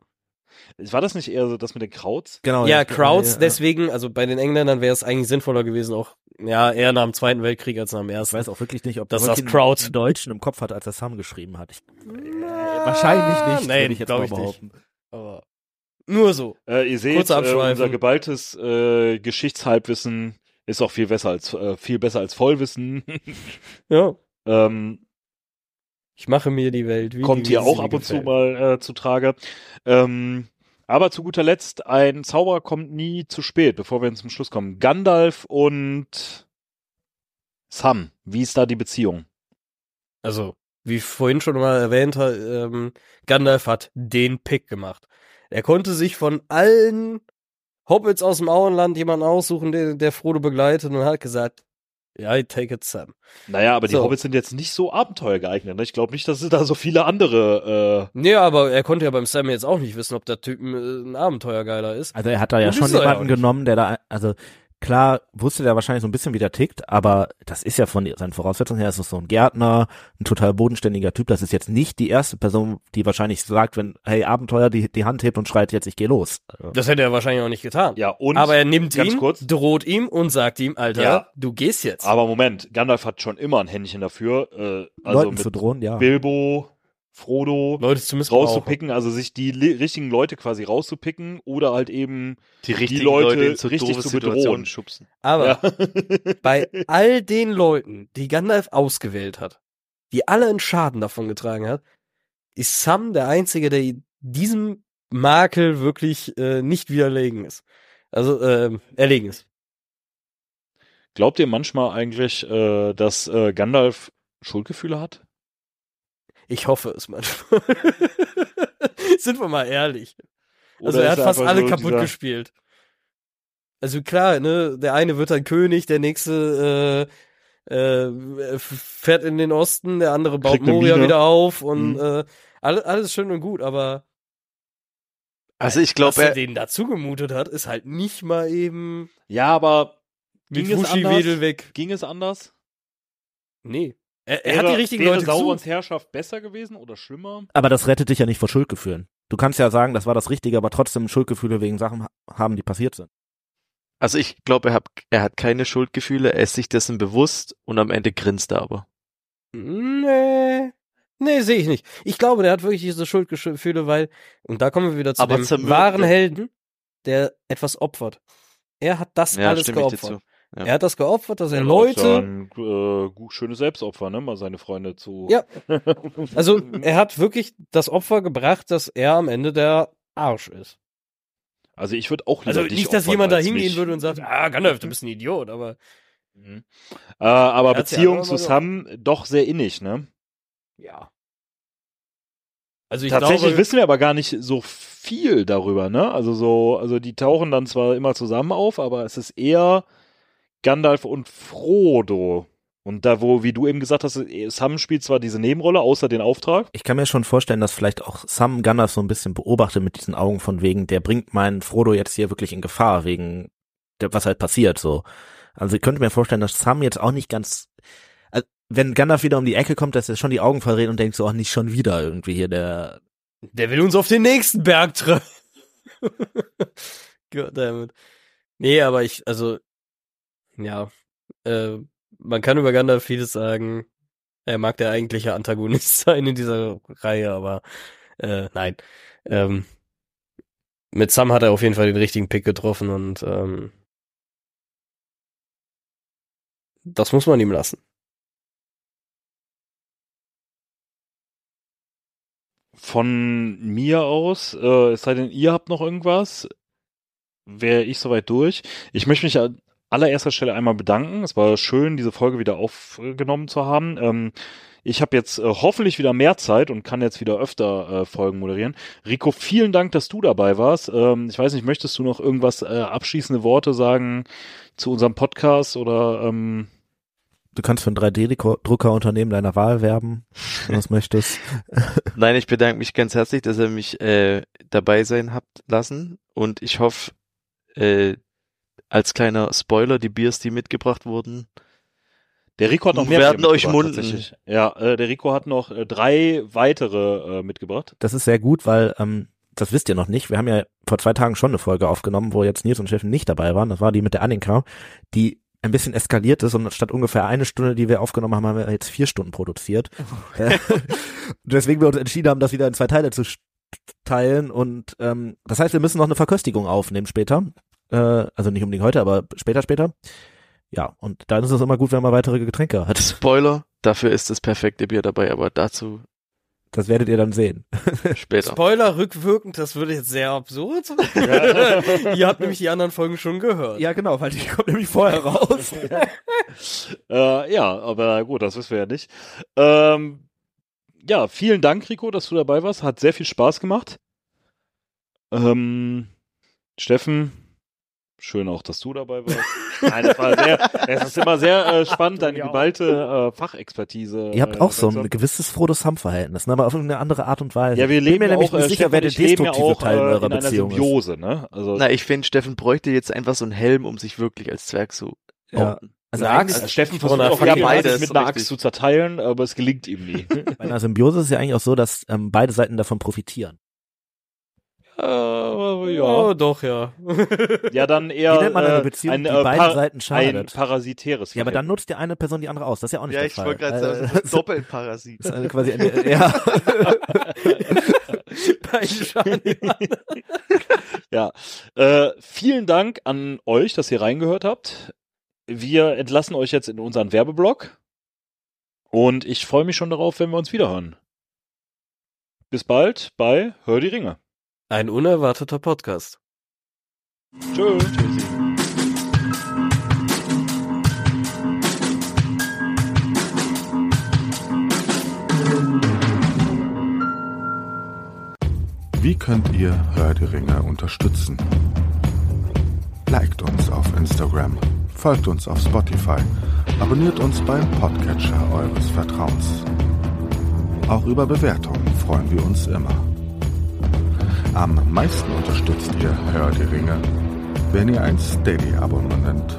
War das nicht eher so das mit den Krauts? Genau. ja, ja, Crowds, ja, deswegen, also bei den Engländern wäre es eigentlich sinnvoller gewesen, auch ja eher nach dem Zweiten Weltkrieg als nach dem Ich Ersten. weiß auch wirklich nicht, ob Das das Crowd. einen Deutschen im Kopf hat, als er Sam geschrieben hat. Ich, äh, wahrscheinlich nicht, nee, würde ich jetzt mal ich nicht. behaupten. Aber nur so. Äh, ihr seht, äh, unser geballtes äh, Geschichtshalbwissen ist auch viel besser als äh, viel besser als Vollwissen. Ja. ähm, Ich mache mir die Welt. Wie kommt hier auch ab und zu gefällt. mal äh, zu Trage. Ähm, aber zu guter Letzt, ein Zauberer kommt nie zu spät, bevor wir zum Schluss kommen. Gandalf und Sam, wie ist da die Beziehung? Also, wie vorhin schon mal erwähnt, ähm, Gandalf hat den Pick gemacht. Er konnte sich von allen Hobbits aus dem Auenland jemanden aussuchen, der, der Frodo begleitet und hat gesagt, I take it Sam. Naja, aber die So. Hobbits sind jetzt nicht so abenteuergeeignet. Ne? Ich glaube nicht, dass es da so viele andere. Äh, Nee, aber er konnte ja beim Sam jetzt auch nicht wissen, ob der Typ ein, ein Abenteuergeiler ist. Also er hat da ja Und schon ja jemanden genommen, der da, also klar wusste der wahrscheinlich so ein bisschen, wie der tickt, aber das ist ja von seinen Voraussetzungen her, ist es so ein Gärtner, ein total bodenständiger Typ. Das ist jetzt nicht die erste Person, die wahrscheinlich sagt, wenn, hey, Abenteuer, die, die Hand hebt und schreit, jetzt ich geh los. Also, Das hätte er wahrscheinlich auch nicht getan. ja, und. aber er nimmt ganz ihn, kurz. droht ihm und sagt ihm, Alter, Ja. du gehst jetzt. aber Moment, Gandalf hat schon immer ein Händchen dafür. Äh, also Leuten mit zu drohen, ja. Bilbo, Frodo, zu rauszupicken, also sich die richtigen Leute quasi rauszupicken oder halt eben Die richtigen Leute Leute so richtig zu bedrohen. schubsen. Aber ja. bei all den Leuten, die Gandalf ausgewählt hat, die alle einen Schaden davon getragen hat, ist Sam der Einzige, der diesem Makel wirklich äh, nicht widerlegen ist. Also ähm, erlegen ist. Glaubt ihr manchmal eigentlich, äh, dass äh, Gandalf Schuldgefühle hat? Ich hoffe es manchmal. Sind wir mal ehrlich. Also Oder er hat fast alle kaputt dieser- gespielt. Also klar, ne, der eine wird dann König, der nächste äh, äh, fährt in den Osten, der andere baut Moria wieder auf und Mhm. äh, alles, alles schön und gut, aber Also ich glaube, er er, denen dazu gemutet hat, ist halt nicht mal eben Ja, aber Ging es anders? ging es anders? Nee. Er, er wäre, hat die richtigen wäre Leute Saurons gesucht. Herrschaft besser gewesen oder schlimmer? Aber das rettet dich ja nicht vor Schuldgefühlen. Du kannst ja sagen, das war das Richtige, aber trotzdem Schuldgefühle wegen Sachen ha- haben, die passiert sind. also ich glaube, er hat, er hat keine Schuldgefühle, er ist sich dessen bewusst und am Ende grinst er aber. Nee. Nee, sehe ich nicht. Ich glaube, der hat wirklich diese Schuldgefühle, weil, und da kommen wir wieder zu Aber dem wahren. Helden, der etwas opfert. Er hat das Ja, alles stimme ich dir geopfert. Ja. Er hat das geopfert, dass er Ja, Leute, ja ein äh, gut, schönes Selbstopfer, ne? Mal seine Freunde zu. Ja. also er hat wirklich das Opfer gebracht, dass er am Ende der Arsch ist. Also ich würde auch lieber Also dich nicht, dass jemand da hingehen würde und sagt, ah, Gandalf, du bist ein Idiot, aber Mhm. Äh, aber Er Beziehung zu Sam doch sehr innig, ne? ja. Also ich Tatsächlich glaube, wissen wir aber gar nicht so viel darüber, ne? Also so, also die tauchen dann zwar immer zusammen auf, aber es ist eher Gandalf und Frodo. Und da, wo, wie du eben gesagt hast, Sam spielt zwar diese Nebenrolle, außer den Auftrag. Ich kann mir schon vorstellen, dass vielleicht auch Sam Gandalf so ein bisschen beobachtet mit diesen Augen von wegen, der bringt meinen Frodo jetzt hier wirklich in Gefahr, wegen der, was halt passiert, so. Also ich könnte mir vorstellen, dass Sam jetzt auch nicht ganz, also wenn Gandalf wieder um die Ecke kommt, dass er schon die Augen verdreht und denkt so, ach, nicht schon wieder irgendwie hier der, der will uns auf den nächsten Berg treffen. Goddammit. Nee, aber ich, also, ja, äh, man kann über Gandalf vieles sagen. Er mag der eigentliche Antagonist sein in dieser Reihe, aber Äh, nein. Ähm, mit Sam hat er auf jeden Fall den richtigen Pick getroffen und ähm, das muss man ihm lassen. Von mir aus, äh, es sei denn, ihr habt noch irgendwas, wäre ich soweit durch. Ich möchte mich allererster Stelle einmal bedanken. Es war schön, diese Folge wieder aufgenommen zu haben. Ähm, ich habe jetzt äh, hoffentlich wieder mehr Zeit und kann jetzt wieder öfter äh, Folgen moderieren. Rico, vielen Dank, dass du dabei warst. Ähm, ich weiß nicht, möchtest du noch irgendwas äh, abschließende Worte sagen zu unserem Podcast oder ähm, Du kannst für ein 3D-Druckerunternehmen deiner Wahl werben, wenn du es möchtest. Nein, ich bedanke mich ganz herzlich, dass ihr mich äh, dabei sein habt lassen und ich hoffe, äh, als kleiner Spoiler, die Biers, die mitgebracht wurden, der Rico hat noch mehr werden euch munden. Ja, äh, der Rico hat noch äh, drei weitere äh, mitgebracht. Das ist sehr gut, weil ähm, das wisst ihr noch nicht. Wir haben ja vor zwei Tagen schon eine Folge aufgenommen, wo jetzt Nils und Steffen nicht dabei waren. Das war die mit der Annika, die ein bisschen eskaliert ist und statt ungefähr eine Stunde, die wir aufgenommen haben, haben wir jetzt vier Stunden produziert. Deswegen wir uns entschieden haben, das wieder in zwei Teile zu teilen und ähm, das heißt, wir müssen noch eine Verköstigung aufnehmen später. Äh, also nicht unbedingt heute, aber später, später. Ja, und dann ist es immer gut, wenn man weitere Getränke hat. Spoiler, dafür ist das perfekte Bier dabei, aber dazu Das werdet ihr dann sehen. später. Spoiler rückwirkend, das würde jetzt sehr absurd. Ihr habt nämlich die anderen Folgen schon gehört. Ja, genau, weil die kommt nämlich vorher raus. Äh, ja, aber gut, das wissen wir ja nicht. Ähm, ja, vielen Dank, Rico, dass du dabei warst. Hat sehr viel Spaß gemacht. Ähm, Steffen, schön auch, dass du dabei warst. Nein, das war sehr, es ist immer sehr äh, spannend, deine geballte äh, Fachexpertise. Ihr habt äh, auch so dabei ein gewisses Frodo-Sam-Verhältnis, ne? aber auf eine andere Art und Weise. Ja, wir Ich bin leben mir ja nämlich auch, nicht äh, sicher, Steffen wer der ja destruktive auch, Teil äh, eurer in einer Beziehung ist. Symbiose, ne? Also, Na, ich finde, Steffen bräuchte jetzt einfach so einen Helm, um sich wirklich als Zwerg zu Ja. Also Eine eigentlich, also Steffen Von versucht einer auch regelmäßig beides, mit einer. Axt zu zerteilen, aber es gelingt ihm nie. bei einer Symbiose ist es ja eigentlich auch so, dass ähm, beide Seiten davon profitieren. Äh, Oh, ja. doch, ja. Ja, dann eher Wie nennt man eine äh, Beziehung, ein, die äh, beiden Seiten ein schadet? parasitäres Ja, aber dann nutzt ja eine Person die andere aus. Das ist ja auch nicht Ja, der ich Fall. wollte gerade sagen, Äh, das ist ein Doppelparasit. das ist eine quasi eine, ja. Ja, äh, vielen Dank an euch, dass ihr reingehört habt. Wir entlassen euch jetzt in unseren Werbeblock und ich freue mich schon darauf, wenn wir uns wiederhören. Bis bald bei Hör die Ringe. Ein unerwarteter Podcast. Tschö. Wie könnt ihr Hör die Ringe unterstützen? Liked uns auf Instagram, folgt uns auf Spotify, abonniert uns beim Podcatcher eures Vertrauens. Auch über Bewertungen freuen wir uns immer. Am meisten unterstützt ihr Hör die Ringe, wenn ihr ein Steady-Abonnement,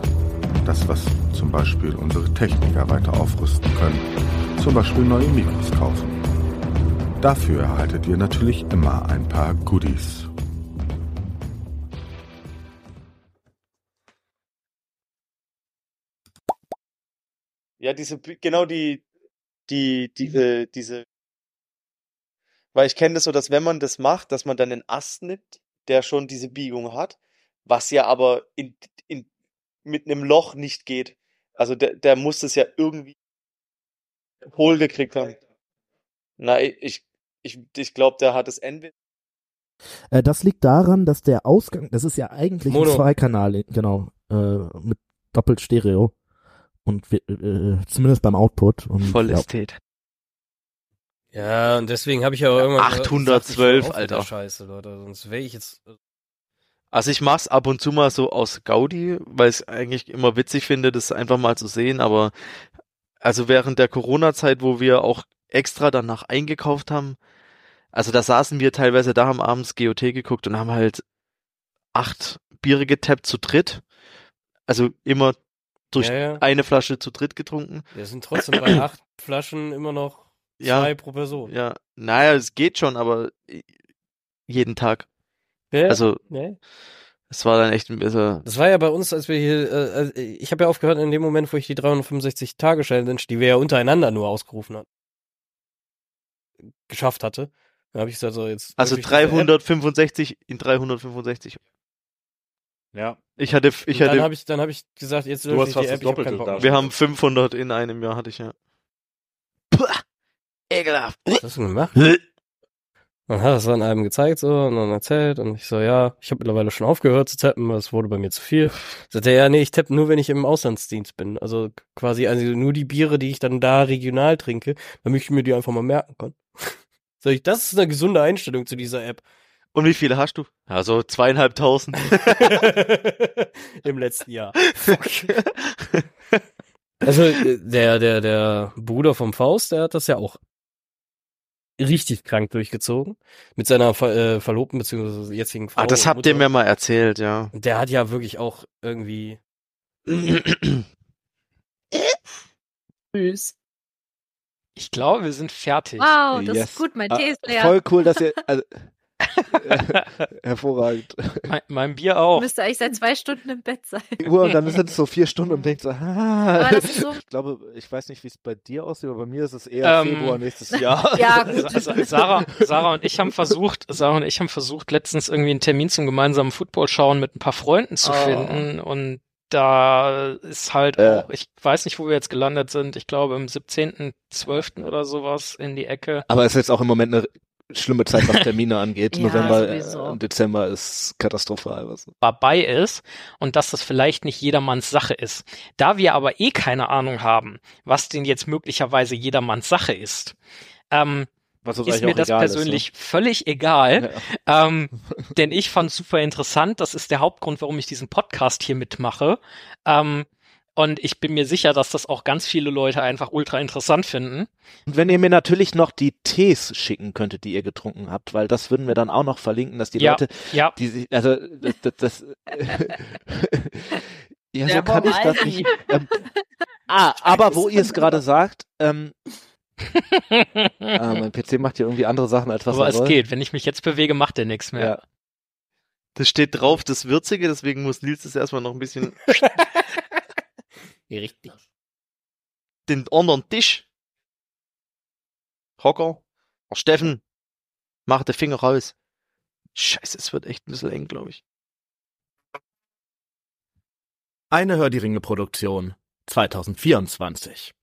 das was zum Beispiel unsere Techniker weiter aufrüsten können, zum Beispiel neue Mikros kaufen. Dafür erhaltet ihr natürlich immer ein paar Goodies. Ja, diese, genau die, die, diese, diese, weil ich kenne das so, dass wenn man das macht, dass man dann einen Ast nimmt, der schon diese Biegung hat, was ja aber in, in, mit einem Loch nicht geht. Also der, der muss das ja irgendwie hohl gekriegt haben. Na, ich, ich, ich glaube, der hat es entweder Äh, das liegt daran, dass der Ausgang, das ist ja eigentlich Mono. ein Zweikanal, genau, äh, mit doppelt Stereo. Und äh, zumindest beim Output. Und, Voll ja. Ästhet. Ja, und deswegen habe ich ja auch irgendwann 812, gesagt, Alter. Scheiße, Leute. Sonst wäre ich jetzt. Also ich mach's ab und zu mal so aus Gaudi, weil ich eigentlich immer witzig finde, das einfach mal zu sehen, aber also während der Corona-Zeit, wo wir auch extra danach eingekauft haben, also da saßen wir teilweise da, haben abends GOT geguckt und haben halt acht Biere getappt zu dritt. Also immer durch Ja, ja. eine Flasche zu dritt getrunken. Wir sind trotzdem bei acht Flaschen immer noch Ja. zwei pro Person. Ja, naja, es geht schon, aber jeden Tag. Ja, Also ne? es war dann echt ein bisschen, Das war ja bei uns, als wir hier, äh, äh, ich habe ja aufgehört in dem Moment, wo ich die 365 Tage Challenge, die wir ja untereinander nur ausgerufen hatten, geschafft hatte. Dann habe ich gesagt, so jetzt. Also öffne ich diese App. 365 in 365. Ja. Ich hatte, ich Und dann hatte, habe ich, dann habe ich gesagt, jetzt Du hast ich fast die das App, ich hab da. wir haben 500 in einem Jahr, hatte ich ja. Puh, ekelhaft. Was hast du denn gemacht? Dann hat er es an einem gezeigt so und dann erzählt und ich so, ja, ich habe mittlerweile schon aufgehört zu tappen, es wurde bei mir zu viel. Sagt er, ja, nee, ich tappe nur, wenn ich im Auslandsdienst bin. Also quasi also nur die Biere, die ich dann da regional trinke, damit ich mir die einfach mal merken kann. Sag ich, das ist eine gesunde Einstellung zu dieser App. Und wie viele hast du? Also zweieinhalbtausend. Im letzten Jahr. Also äh, der, der, der Bruder vom Faust, der hat das ja auch richtig krank durchgezogen. Mit seiner Ver äh, Verlobten bzw. jetzigen Frau. ah, das habt ihr mir mal erzählt, ja. Der hat ja wirklich auch irgendwie. Süß. Ich glaube, wir sind fertig. Wow, das Yes. ist gut, mein Ah, Tee ist leer. Voll cool, dass ihr, also, hervorragend. Mein, mein Bier auch. Müsste eigentlich seit zwei Stunden im Bett sein. Uhr und dann sind es so vier Stunden und denkt so, ah. Aber das ist so, Ich glaube, ich weiß nicht, wie es bei dir aussieht, aber bei mir ist es eher Ähm, Februar nächstes Jahr. ja, gut. Sa- Sarah, Sarah und ich haben versucht, Sarah und ich haben versucht, letztens irgendwie einen Termin zum gemeinsamen Football schauen mit ein paar Freunden zu Oh. finden und da ist halt Ja. auch, ich weiß nicht, wo wir jetzt gelandet sind, ich glaube im 17.12. oder sowas in die Ecke. Aber es ist jetzt auch im Moment eine schlimme Zeit, was Termine angeht. Ja, November sowieso. äh, und Dezember ist katastrophal. Was. dabei ist und dass das vielleicht nicht jedermanns Sache ist. Da wir aber eh keine Ahnung haben, was denn jetzt möglicherweise jedermanns Sache ist, ähm, ist mir das persönlich völlig egal. Ist, ne? Ähm, denn ich fand super interessant. Das ist der Hauptgrund, warum ich diesen Podcast hier mitmache. Ähm, und ich bin mir sicher, dass das auch ganz viele Leute einfach ultra interessant finden. Und wenn ihr mir natürlich noch die Tees schicken könntet, die ihr getrunken habt, weil das würden wir dann auch noch verlinken, dass die Ja. Leute, Ja, die sich, also das, das, das ja, so kann ich das nicht. Ähm, ah, aber wo ihr es gerade sagt, ähm, ah, mein PC macht hier irgendwie andere Sachen als was aber er es soll. geht. Wenn ich mich jetzt bewege, macht der nichts mehr. Ja. Das steht drauf, das Würzige, deswegen muss Nils das erstmal noch ein bisschen Richtig. den anderen Tisch. Hocker. Oh, Steffen, mach den Finger raus. Scheiße, es wird echt ein bisschen eng, glaube ich. Eine Hör die Ringe Produktion 2024.